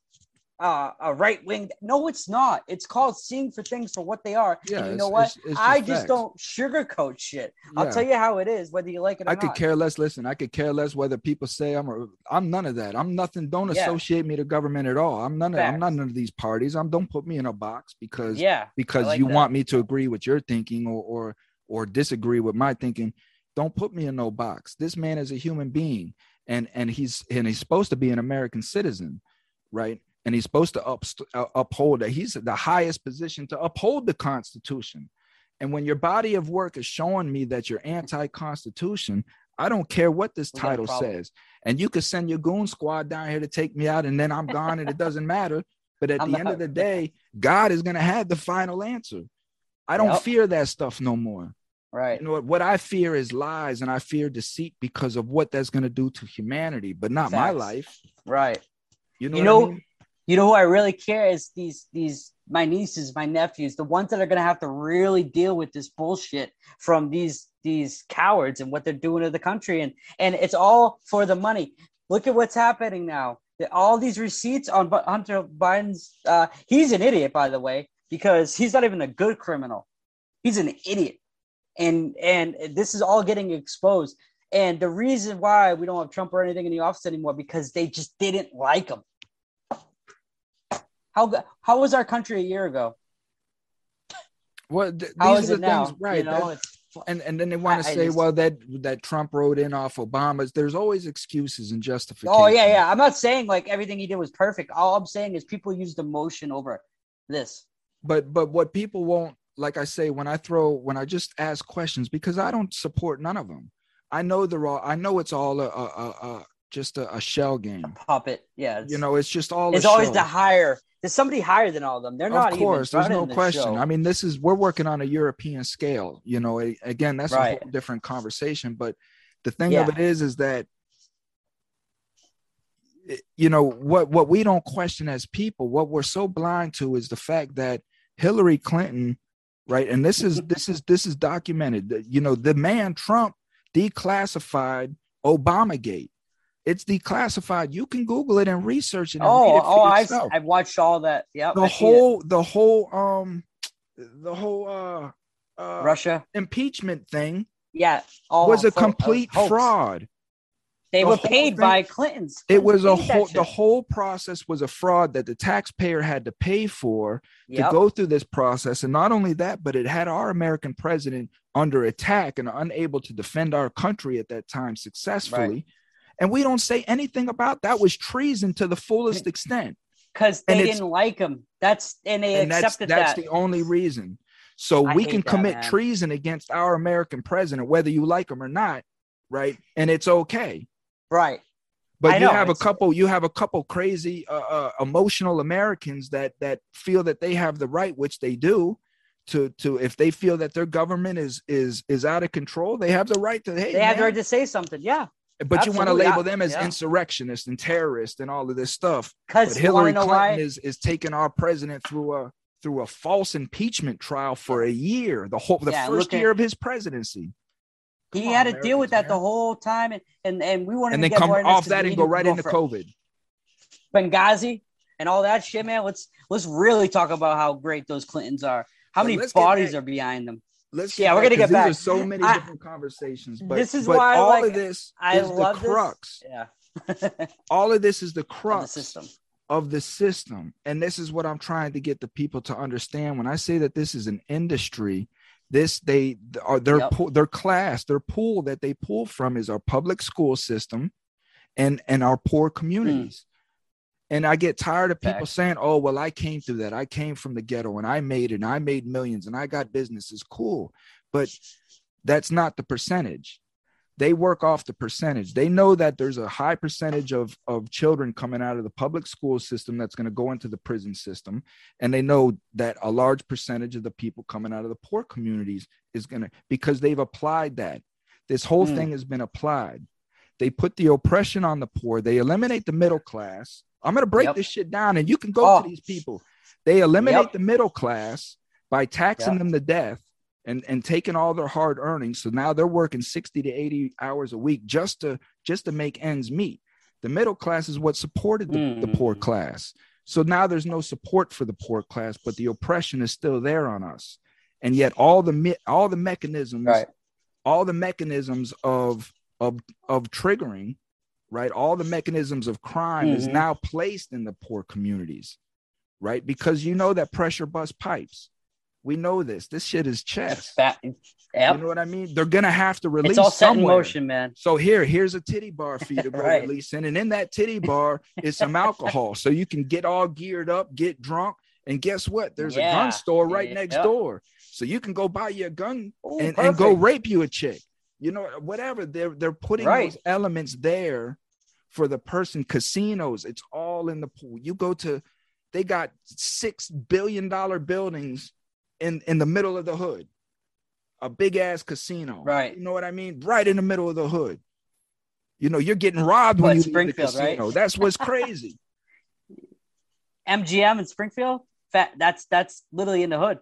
uh, a right wing. No, it's not. It's called seeing for things for what they are. Yeah, and you know what? it's- it's I just just facts. don't sugarcoat shit. I'll tell you how it is, whether you like it or not. I not. could care less. Listen, I could care less whether people say I'm or I'm none of that. I'm nothing. Don't Yeah. associate me to government at all. I'm none. Of, I'm not none of these parties. I'm. Don't put me in a box because yeah, because like you that. want me to agree with your thinking or or or disagree with my thinking. Don't put me in no box. This man is a human being, and and he's and he's supposed to be an American citizen, right? And he's supposed to up, uh, uphold that. He's the highest position to uphold the Constitution. And when your body of work is showing me that you're anti-Constitution, I don't care what this We title says. And you could send your goon squad down here to take me out, and then I'm gone, and it doesn't matter. But at I'm the end of the day, God is gonna have the final answer. I don't Yep. fear that stuff no more. Right. You know what? What I fear is lies, and I fear deceit because of what that's gonna do to humanity, but not my life. Right. You know, You what I know- mean? You know who I really care is these these my nieces, my nephews, the ones that are gonna have to really deal with this bullshit from these these cowards and what they're doing to the country, and and it's all for the money. Look at what's happening now. All these receipts on Hunter Biden's. Uh, he's an idiot, by the way, because he's not even a good criminal. He's an idiot, and and this is all getting exposed. And the reason why we don't have Trump or anything in the office anymore because they just didn't like him. How how was our country a year ago? Well, th- How these is are it the now? things, right? You know, that- and and then they want to say, just- well, that that Trump rode in off Obama's. There's always excuses and justifications. oh yeah, yeah. I'm not saying like everything he did was perfect. All I'm saying is people used emotion over this. but but what people won't like i say when i throw when i just ask questions because i don't support none of them i know they're all i know it's all a, a, a, a just a, a shell game Puppet, yeah. You know it's just all it's a always show. the higher. There's somebody higher than all of them. They're not of course there's no the question show. i mean this is we're working on a european scale you know again that's a whole different conversation but the thing Yeah. of it is is that eh, you know what what we don't question as people what we're so blind to is the fact that hillary clinton right and this is this is this is documented that, you know the man trump declassified obamagate it's declassified you can google it and research it and Oh, it oh, I've. I've watched all that. Yeah, the whole the whole um the whole uh, uh Russia. impeachment thing Yeah, all was a fo- complete fraud They The were paid thing- by Clinton's. it was a Clinton paid that whole the whole process was a fraud that the taxpayer had to pay for Yep. to go through this process and not only that but it had our american president under attack and unable to defend our country at that time successfully and we don't say anything about that was treason to the fullest extent because they it's- didn't like him. That's and they and that's accepted that's that. the only reason so I we can that, commit man. treason against our american president whether you like him or not right and it's okay right. but I you have a couple you have a couple crazy uh, uh, emotional americans that that feel that they have the right which they do to to if they feel that their government is is is out of control they have the right to hey They had the right to say something. Yeah, but you want to label them as yeah. insurrectionists and terrorists and all of this stuff because hillary clinton why? is is taking our president through a through a false impeachment trial for a year the whole the Yeah, first look at- year of his presidency he Come had on, to deal with that Americans, the whole time, and and, and we wanted and to then get come more into off this that and go right into for covid Benghazi and all that shit, man. Let's let's really talk about how great those Clintons are. How But many bodies are behind them? let's Yeah, we're gonna get back. these are so many I- different conversations but This is but why all like- of this I is the love this. crux Yeah, all of this is the of the crux system. of the system and this is what i'm trying to get the people to understand when i say that this is an industry this they are their Yep. pool their class their pool that they pull from is our public school system and and our poor communities hmm. and i get tired of people Facts. saying oh well i came through that i came from the ghetto and i made it and i made millions and i got businesses cool but That's not the percentage. They work off the percentage. They know that there's a high percentage of, of children coming out of the public school system that's going to go into the prison system. And they know that a large percentage of the people coming out of the poor communities is going to, because they've applied that. This whole Mm. thing has been applied. They put the oppression on the poor, they eliminate the middle class. I'm going to break Yep. this shit down and you can go Oh. to these people. They eliminate Yep. the middle class by taxing Yep. them to death and and taking all their hard earnings so now they're working 60 to 80 hours a week just to just to make ends meet the middle class is what supported the, the poor Mm. class so now there's no support for the poor class but the oppression is still there on us and yet all the me- all the mechanisms Right. all the mechanisms of of of triggering right all the mechanisms of crime is Mhm. now placed in the poor communities right because you know that pressure bust pipes we know this this shit is chess Fat- you know what I mean? They're gonna have to release It's all set in motion, man. So here, here's a titty bar for you to go Right. release in, and in that titty bar is some alcohol, so you can get all geared up, get drunk, and guess what? There's a gun store right Yeah. next Yep. door, so you can go buy your gun Ooh, and, and go rape you a chick. You know, whatever. They're they're putting Right. those elements there for the person. Casinos, it's all in the pool. You go to, they got six billion dollar buildings in in the middle of the hood, a big ass casino. Right. You know what I mean? Right in the middle of the hood. You know, you're getting robbed What, when you leave the Springfield, right? casino. That's what's crazy. MGM in Springfield, that's that's literally in the hood,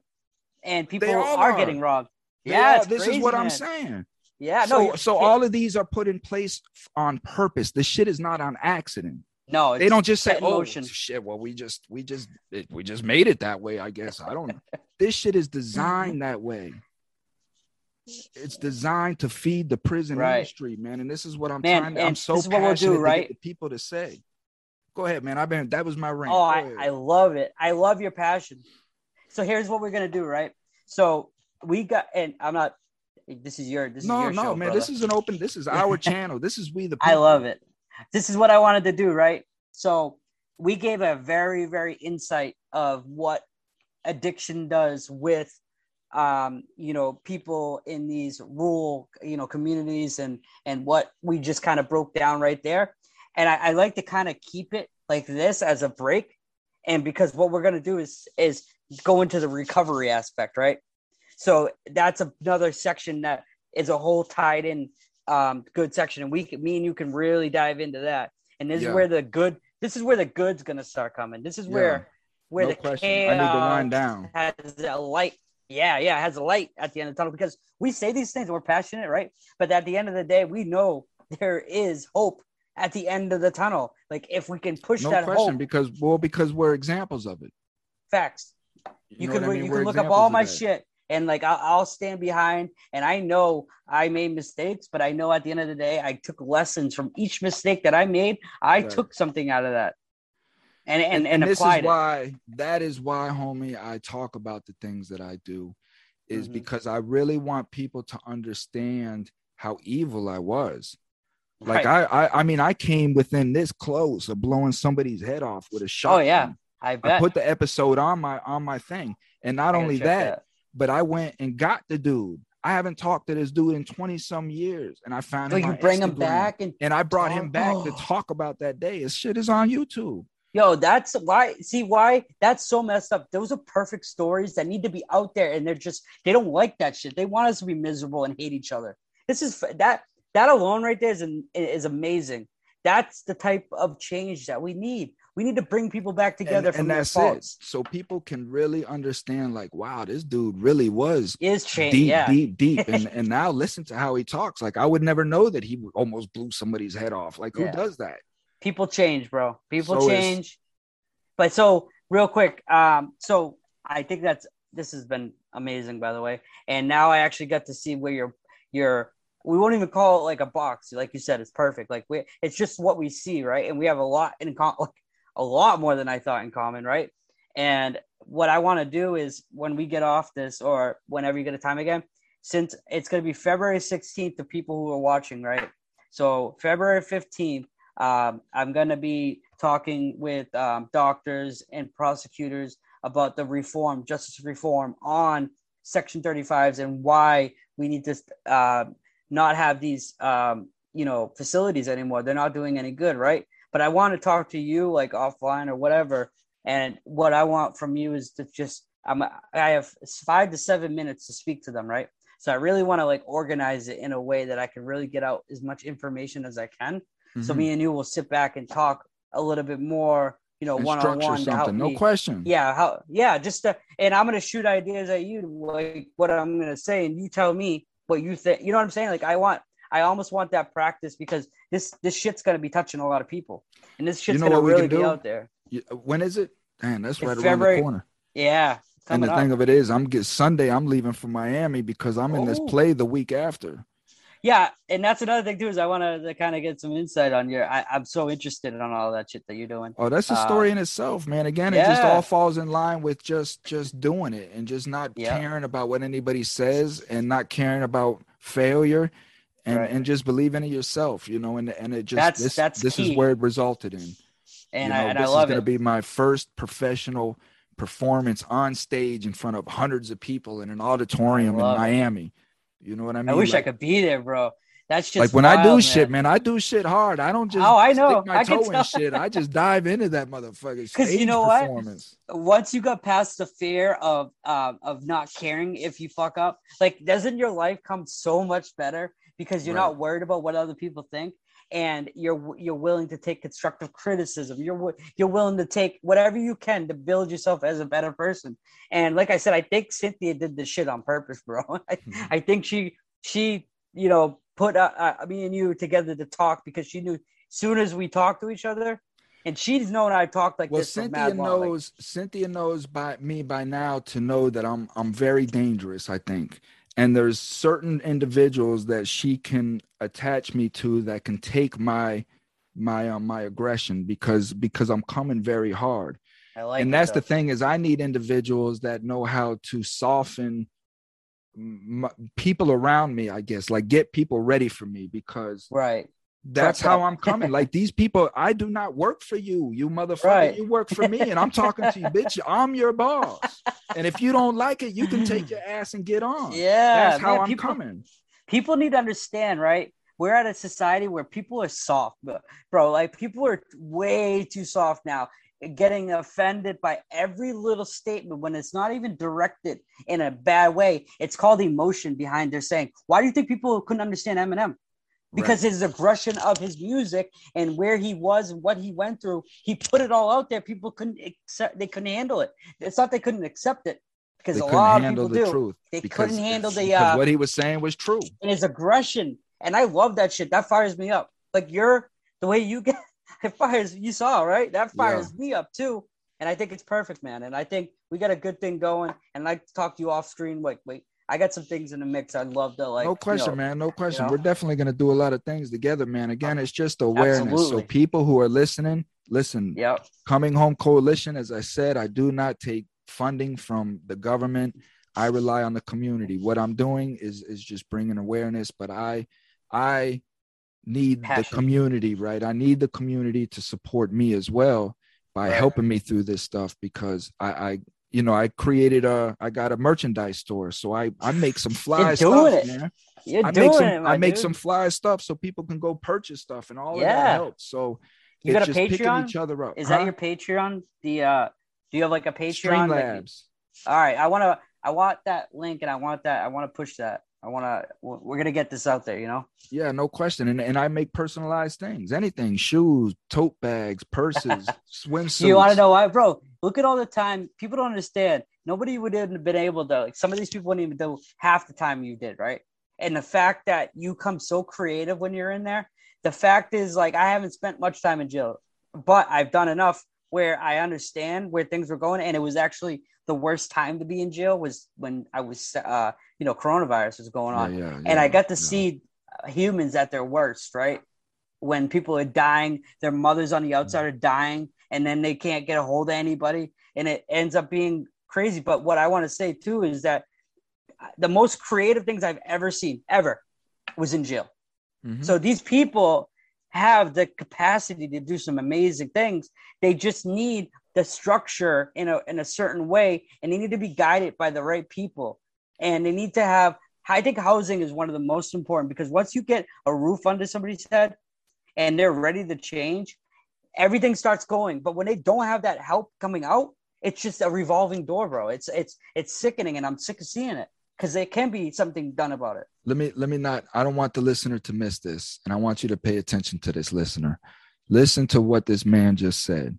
and people are, are. getting robbed. They Yeah, it's this crazy, is what man. I'm saying. Yeah, no, so you're- so all of these are put in place on purpose. The shit is not on accident. No, they don't just say, "Oh motion. shit." Well, we just we just it, we just made it that way. I guess I don't. this shit is mm-hmm. designed that way. It's designed to feed the prison Right. industry, man. And this is what I'm Man, trying. To, I'm so is what we'll do, passionate to right? get the people to say. Go ahead, man. I've been. That was my rant. Oh, I. I love it. I love your passion. So here's what we're gonna do, right? So we got, and I'm not. This is your. This is no, your no, show, man. brother. This is an open. This is our channel. This is we the. I love it. This is what I wanted to do, right? So we gave a very, very insight of what addiction does with um you know people in these rural you know communities and and what we just kind of broke down right there. And I, I like to kind of keep it like this as a break. And because what we're going to do is is go into the recovery aspect right? So that's another section that is a whole tied in um good section and we can, me and you can really dive into that and this Yeah. is where the good this is where the good's going to start coming this is Yeah. where where No the question. I need to wind down. has a light. Yeah, yeah, has a light at the end of the tunnel because we say these things, we're passionate, right? But at the end of the day, we know there is hope at the end of the tunnel. Like if we can push No that question, hope, because well, because we're examples of it. facts. You, know can I mean? you We're can look up all my shit and like I'll, I'll stand behind. And I know I made mistakes, but I know at the end of the day, I took lessons from each mistake that I made. I Right. took something out of that, and and and, this applied is it. why that is why homie i talk about the things that i do is Mhm. because i really want people to understand how evil i was like Right. I, I i mean i came within this close of blowing somebody's head off with a shot Oh yeah, I bet. i put the episode on my on my thing and not only check that, but i went and got the dude i haven't talked to this dude in 20 some years and i found So him you bring him back and and i brought him talk- back to Oh. talk about that day his shit is on youtube Yo, that's why. See why that's so messed up. Those are perfect stories that need to be out there, and they're just they don't like that shit. They want us to be miserable and hate each other. This is that that alone right there is is amazing. That's the type of change that we need. We need to bring people back together and, from and that's faults. it. So people can really understand, like, wow, this dude really was Is change? deep, yeah, deep, deep. And and now listen to how he talks. Like, I would never know that he almost blew somebody's head off. Like, who Yeah. does that? people change, bro. People So change. But so real quick, um, so I think that's this has been amazing, by the way. And now I actually got to see where your your we won't even call it like a box, like you said, it's perfect. Like we, it's just what we see, right? And we have a lot in common, like a lot more than I thought in common, right? And what I want to do is when we get off this, or whenever you get a time again, since it's going to be February 16th, the people who are watching, right? So February 15th, um, I'm going to be talking with um, doctors and prosecutors about the reform, justice reform on Section 35s and why we need to uh, not have these, um, you know, facilities anymore. They're not doing any good, right? But I want to talk to you like offline or whatever. And what I want from you is to just, I'm, I have five to seven minutes to speak to them, right? So I really want to like organize it in a way that I can really get out as much information as I can. Mm-hmm. So me and you will sit back and talk a little bit more you know, one on one. No me. question. Yeah, how? Yeah, just to, and I'm gonna shoot ideas at you, like what I'm gonna say, and you tell me what you think. You know what I'm saying? Like I want, I almost want that practice because this this shit's gonna be touching a lot of people, and this shit's you know gonna really be out there. When is it? Man, that's right around the corner. Yeah. And the up. thing of it is, I'm get Sunday. I'm leaving for Miami because I'm in oh. this play the week after yeah, and that's another thing too is I want to kind of get some insight on your. I, am so interested in all that shit that you're doing. Oh, that's a story uh, in itself, man. Again, yeah. it just all falls in line with just just doing it and just not caring about what anybody says and not caring about failure. And, right. and just believing in yourself, you know, and and it just that's, this, that's this key. is where it resulted in. And, you know, I, and this I love is going to be my first professional performance on stage in front of hundreds of people in an auditorium in Miami. It. You know what I mean? I wish like, I could be there, bro. That's just like when wild, I do man. shit, man. I do shit hard. I don't just oh, I know. stick my I toe in shit. I just dive into that motherfucker. Because you know what? Once you got past the fear of uh, of not caring if you fuck up, like doesn't your life come so much better because you're right. not worried about what other people think and you're you're willing to take constructive criticism. You're you're willing to take whatever you can to build yourself as a better person. And like I said, I think Cynthia did this shit on purpose, bro. I, mm-hmm. I think she she you know put uh, uh, me and you together to talk because she knew soon as we talked to each other. And she's known I talked like well, this. Cynthia knows. Cynthia knows by me by now to know that I'm I'm very dangerous. I think, and there's certain individuals that she can attach me to that can take my my uh, my aggression because because I'm coming very hard. Like and that's the thing is I need individuals that know how to soften my, people around me, I guess, like get people ready for me because right that's how I'm coming. Like these people, I do not work for you, you motherfucker. Right. You work for me, and I'm talking to you, bitch. I'm your boss. And if you don't like it, you can take your ass and get on. Yeah, that's how man, I'm people, coming. People need to understand, right? We're at a society where people are soft, bro. Like people are way too soft now, getting offended by every little statement when it's not even directed in a bad way. It's called emotion behind their saying. Why do you think people couldn't understand Eminem? Because right. his aggression of his music and where he was and what he went through, he put it all out there. People couldn't accept, they couldn't handle it. It's not they couldn't accept it because a lot of people do. Truth they couldn't handle the uh, what he was saying was true and his aggression. And I love that shit. That fires me up. Like you're the way you get it fires. You saw right. That fires yeah. me up too. And I think it's perfect, man. And I think we got a good thing going. And I talk to you off screen. Wait, wait. I got some things in the mix. I'd love to like. No question, you know, man. No question. You know? We're definitely gonna do a lot of things together, man. Again, it's just awareness. Absolutely. So people who are listening, listen. Yep. Coming Home Coalition, as I said, I do not take funding from the government. I rely on the community. What I'm doing is is just bringing awareness, but I I need Passion. the community, right? I need the community to support me as well by right. helping me through this stuff because I, I you know, I created a, I got a merchandise store, so I I make some fly stuff, it. man. You're I doing make some, it, I make dude. some fly stuff so people can go purchase stuff, and all yeah. of that helps. So you got a Patreon? Each other up. Is huh? that your Patreon? The uh, do you have like a Patreon? Streamlabs. Like, all right, I want to, I want that link, and I want that, I want to push that. I want to. We're gonna get this out there, you know. Yeah, no question. And and I make personalized things, anything, shoes, tote bags, purses, swimsuits. You want to know why, bro? Look at all the time. People don't understand. Nobody would have been able to. Like some of these people wouldn't even do half the time you did, right? And the fact that you come so creative when you're in there. The fact is, like, I haven't spent much time in jail, but I've done enough where I understand where things were going, and it was actually the worst time to be in jail was when I was, uh, you know, coronavirus was going on, yeah, yeah, and I got to see humans at their worst, right? When people are dying, their mothers on the outside are dying, and then they can't get a hold of anybody, and it ends up being crazy. But what I want to say too is that the most creative things I've ever seen, ever, was in jail. Mm-hmm. So these people have the capacity to do some amazing things. They just need the structure in a in a certain way, and they need to be guided by the right people. and they need to have. I think housing is one of the most important because once you get a roof under somebody's head, and they're ready to change, everything starts going. But when they don't have that help coming out, it's just a revolving door, bro. It's it's it's sickening, and I'm sick of seeing it because there can be something done about it. Let me let me not. I don't want the listener to miss this, and I want you to pay attention to this listener. Listen to what this man just said.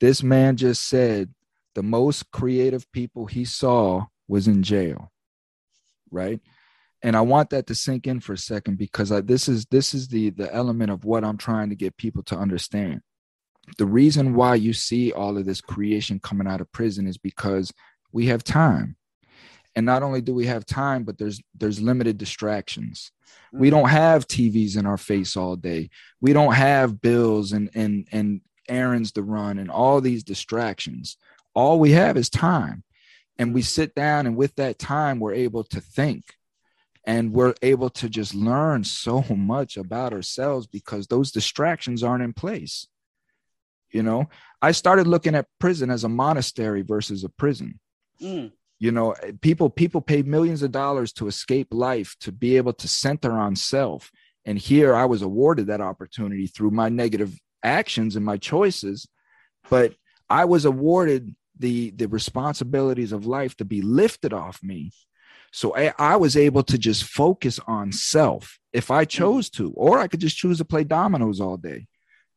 This man just said the most creative people he saw was in jail, right? And I want that to sink in for a second because I, this is this is the the element of what I'm trying to get people to understand. The reason why you see all of this creation coming out of prison is because we have time. And not only do we have time but there's there's limited distractions. We mm. don't have tvs in our face all day. We don't have bills and and and errands to run and all these distractions. All we have is time. And we sit down and with that time we're able to think. And we're able to just learn so much about ourselves because those distractions aren't in place you know? I started looking at prison as a monastery versus a prison. Mm. you know people people pay millions of dollars to escape life to be able to center on self. And here i was awarded that opportunity through my negative actions and my choices. But i was awarded the the responsibilities of life to be lifted off me. So I, I was able to just focus on self if i chose to or i could just choose to play dominoes all day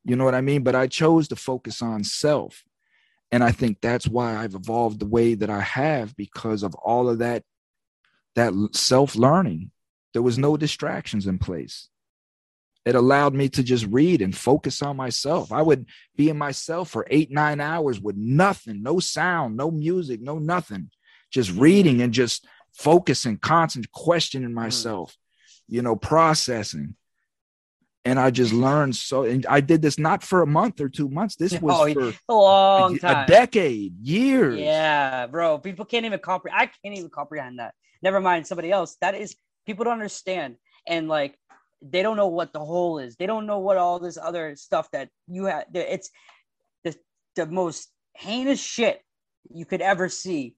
you know what i mean? But i chose to focus on self. And i think that's why i've evolved the way that i have because of all of that that self learning there was no distractions in place. It allowed me to just read and focus on myself. I would be in myself for eight nine hours with nothing no sound no music no nothing. Just reading and just focusing constant questioning mm. myself you know processing and i just learned so and i did this not for a month or two months this was Oh, for A long a, time. a decade years Yeah, bro. People can't even comprehend. I can't even comprehend that. Never mind somebody else. That is people don't understand, and like they don't know what the whole is. They don't know what all this other stuff that you have. It's the the most heinous shit you could ever see,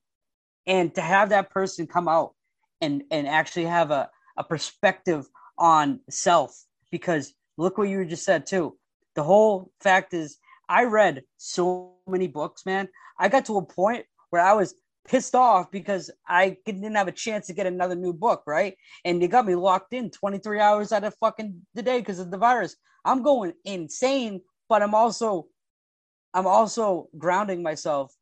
and to have that person come out and and actually have a a perspective on self because look what you just said too. The whole fact is I read so many books, man. I got to a point where I was pissed off because I didn't have a chance to get another new book, right? And they got me locked in 23 hours out of fucking the day because of the virus. I'm going insane, but I'm also I'm also grounding myself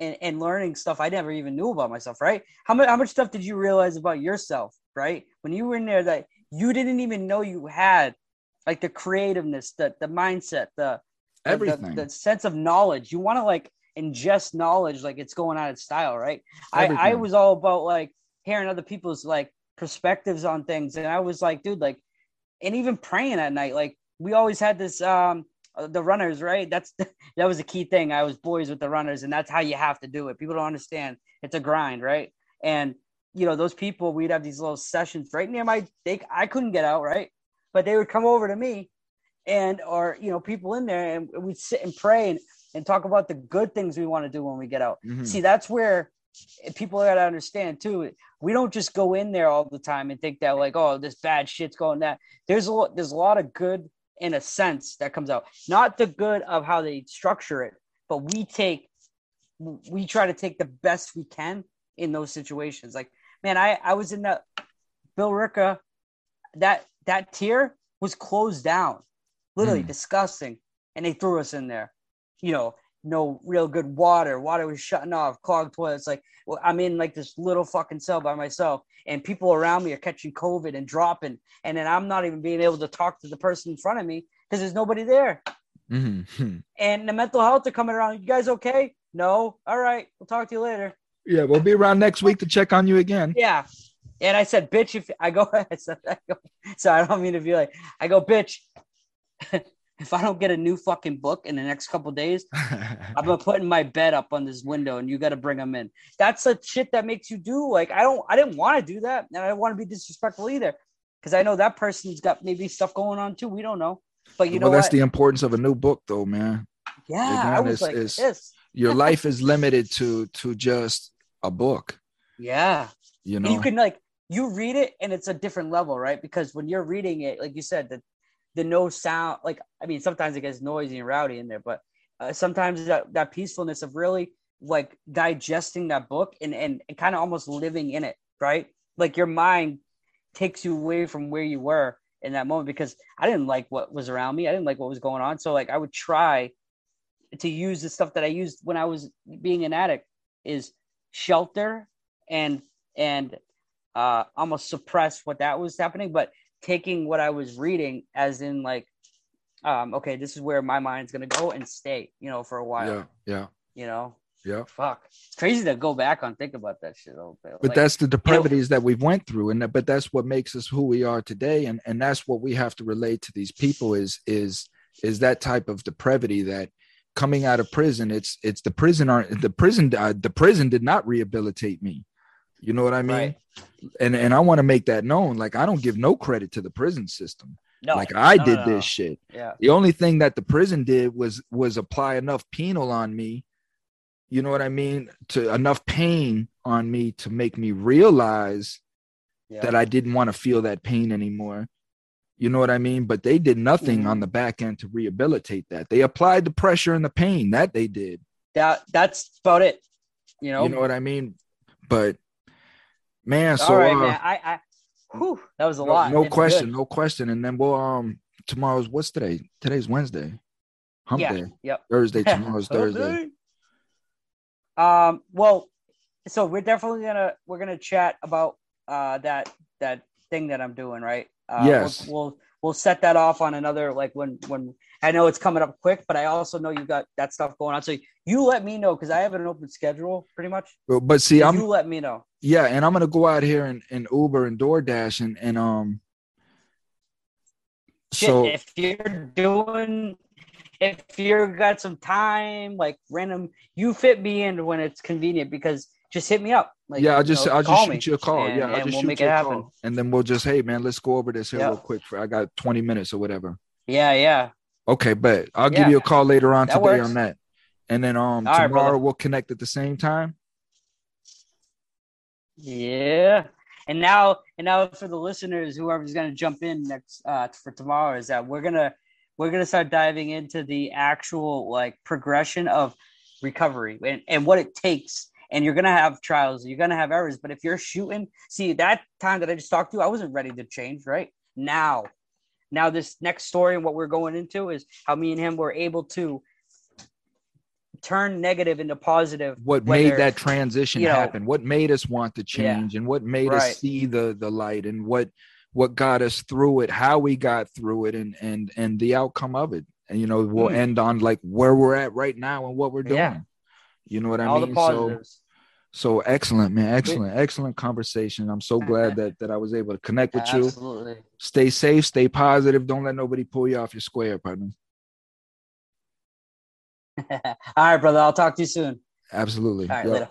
and, and learning stuff I never even knew about myself, right? How much how much stuff did you realize about yourself, right? When you were in there that you didn't even know you had like the creativeness, the the mindset, the the- the- everything the, sense of knowledge. You want to like ingest knowledge like it's going out of style, right? I, I was all about like hearing other people's like perspectives on things. And I was like, dude, like, and even praying at night, like we always had this um uh, the runners, right? That's that was a key thing. I was boys with the runners, and that's how you have to do it. People don't understand. It's a grind, right? And you know, those people, we'd have these little sessions right near my they I couldn't get out, right? But they would come over to me and or you know, people in there and we'd sit and pray and, and talk about the good things we want to do when we get out. Mhm. See, that's where people got to understand too. We don't just go in there all the time and think that like, oh, this bad shit's going that. There's a lot. There's a lot of good in a sense that comes out. Not the good of how they structure it, but we take, we try to take the best we can in those situations. Like, man, I I was in the Billerica, that that tier was closed down, literally Mm. disgusting, and they threw us in there. You know, no real good water. Water was shutting off, clogged toilets. Like, well, I'm in like this little fucking cell by myself, and people around me are catching COVID and dropping, and then I'm not even being able to talk to the person in front of me because there's nobody there. Mhm. And the mental health are coming around. You guys okay? No. All right. We'll talk to you later. yeah we'll be around next week to check on you again Yeah. And I said, bitch, if I go, I said, I go so I don't mean to be like, I go, bitch, if I don't get a new fucking book in the next couple days, I'm gonna put my bed up on this window and you got to bring them in. That's the shit that makes you do. Like, I don't, I didn't want to do that. And I don't want to be disrespectful either. Cause I know that person's got maybe stuff going on too. We don't know. But you know that's what? the importance of a new book though man yeah, I was it's- like it's- this. your life is limited to to just a book Yeah. You And know, you can like you read it and it's a different level, right? Because when you're reading it, like you said, the the no sound, like I mean, sometimes it gets noisy and rowdy in there, but uh, sometimes that that peacefulness of really like digesting that book and and, and kind of almost living in it, right? Like your mind takes you away from where you were in that moment because I didn't like what was around me. I didn't like what was going on. So like I would try to use the stuff that I used when I was being an addict is shelter and and uh almost suppress what that was happening, but taking what I was reading as in like um okay, this is where my mind's gonna go and stay, you know, for a while. yeah, yeah, You know. yeah. Fuck. It's crazy to go back on think about that shit a little bit. But Like, that's the depravities that we've went through, and that, but that's what makes us who we are today, and and that's what we have to relate to these people is is is that type of depravity that coming out of prison it's it's the prison aren't the prison uh, the prison did not rehabilitate me you know what i mean Right. and and i want to make that known like i don't give no credit to the prison system no, like i no, did no, this shit Yeah. the only thing that the prison did was was apply enough penal on me you know what i mean to enough pain on me to make me realize Yeah. that i didn't want to feel that pain anymore you know what i mean but they did nothing Mhm. on the back end to rehabilitate that they applied the pressure and the pain that they did that that's about it. You know. you know what i mean but man so All right, uh, man. I I whew, that was a no, lot. no It's question good. no question and then we'll um tomorrow's what's today today's wednesday hump Yeah. day Yep. thursday tomorrow's thursday Um. Well, so we're definitely gonna we're gonna chat about uh that that thing that I'm doing, right? Uh, we'll- Yes. We'll, we'll set that off on another like when when I know it's coming up quick, but I also know you got that stuff going on. So you let me know because I have an open schedule pretty much. but, but see i'm you let me know. yeah and i'm gonna go out here and, and uber and doordash and and um Shit, so if you're doing, if you're got some time, like random, you fit me in when it's convenient because just hit me up. Like, yeah, I'll you just know, I'll just shoot you a call. and- yeah, I'll just we'll shoot make you it a happen. call, and then we'll just hey man, let's go over this here real quick. For I got twenty minutes or whatever. Yeah, yeah. Okay, but I'll give you a call later on That today works. on that, and then um All right, tomorrow brother. we'll connect at the same time. Yeah. And now, and now for the listeners, whoever's going to jump in next uh, for tomorrow, is that we're gonna we're gonna start diving into the actual like progression of recovery and, and what it takes. And you're gonna have trials, you're gonna have errors, but if you're shooting, see that time that I just talked to, I wasn't ready to change. Right now, now this next story and what we're going into is how me and him were able to turn negative into positive. What whether- made that transition you know- happen? What made us want to Yeah. change, and what made Right. us see the the light, and what what got us through it, how we got through it, and and and the outcome of it. And you know we'll Hmm. end on like where we're at right now and what we're doing. Yeah. You know what I all mean? the So. So excellent, man. Excellent, excellent conversation. I'm so glad uh-huh. that that I was able to connect with you. Absolutely. Stay safe, stay positive. Don't let nobody pull you off your square, partner. All right, brother. I'll talk to you soon. Absolutely. All right, Yo. later.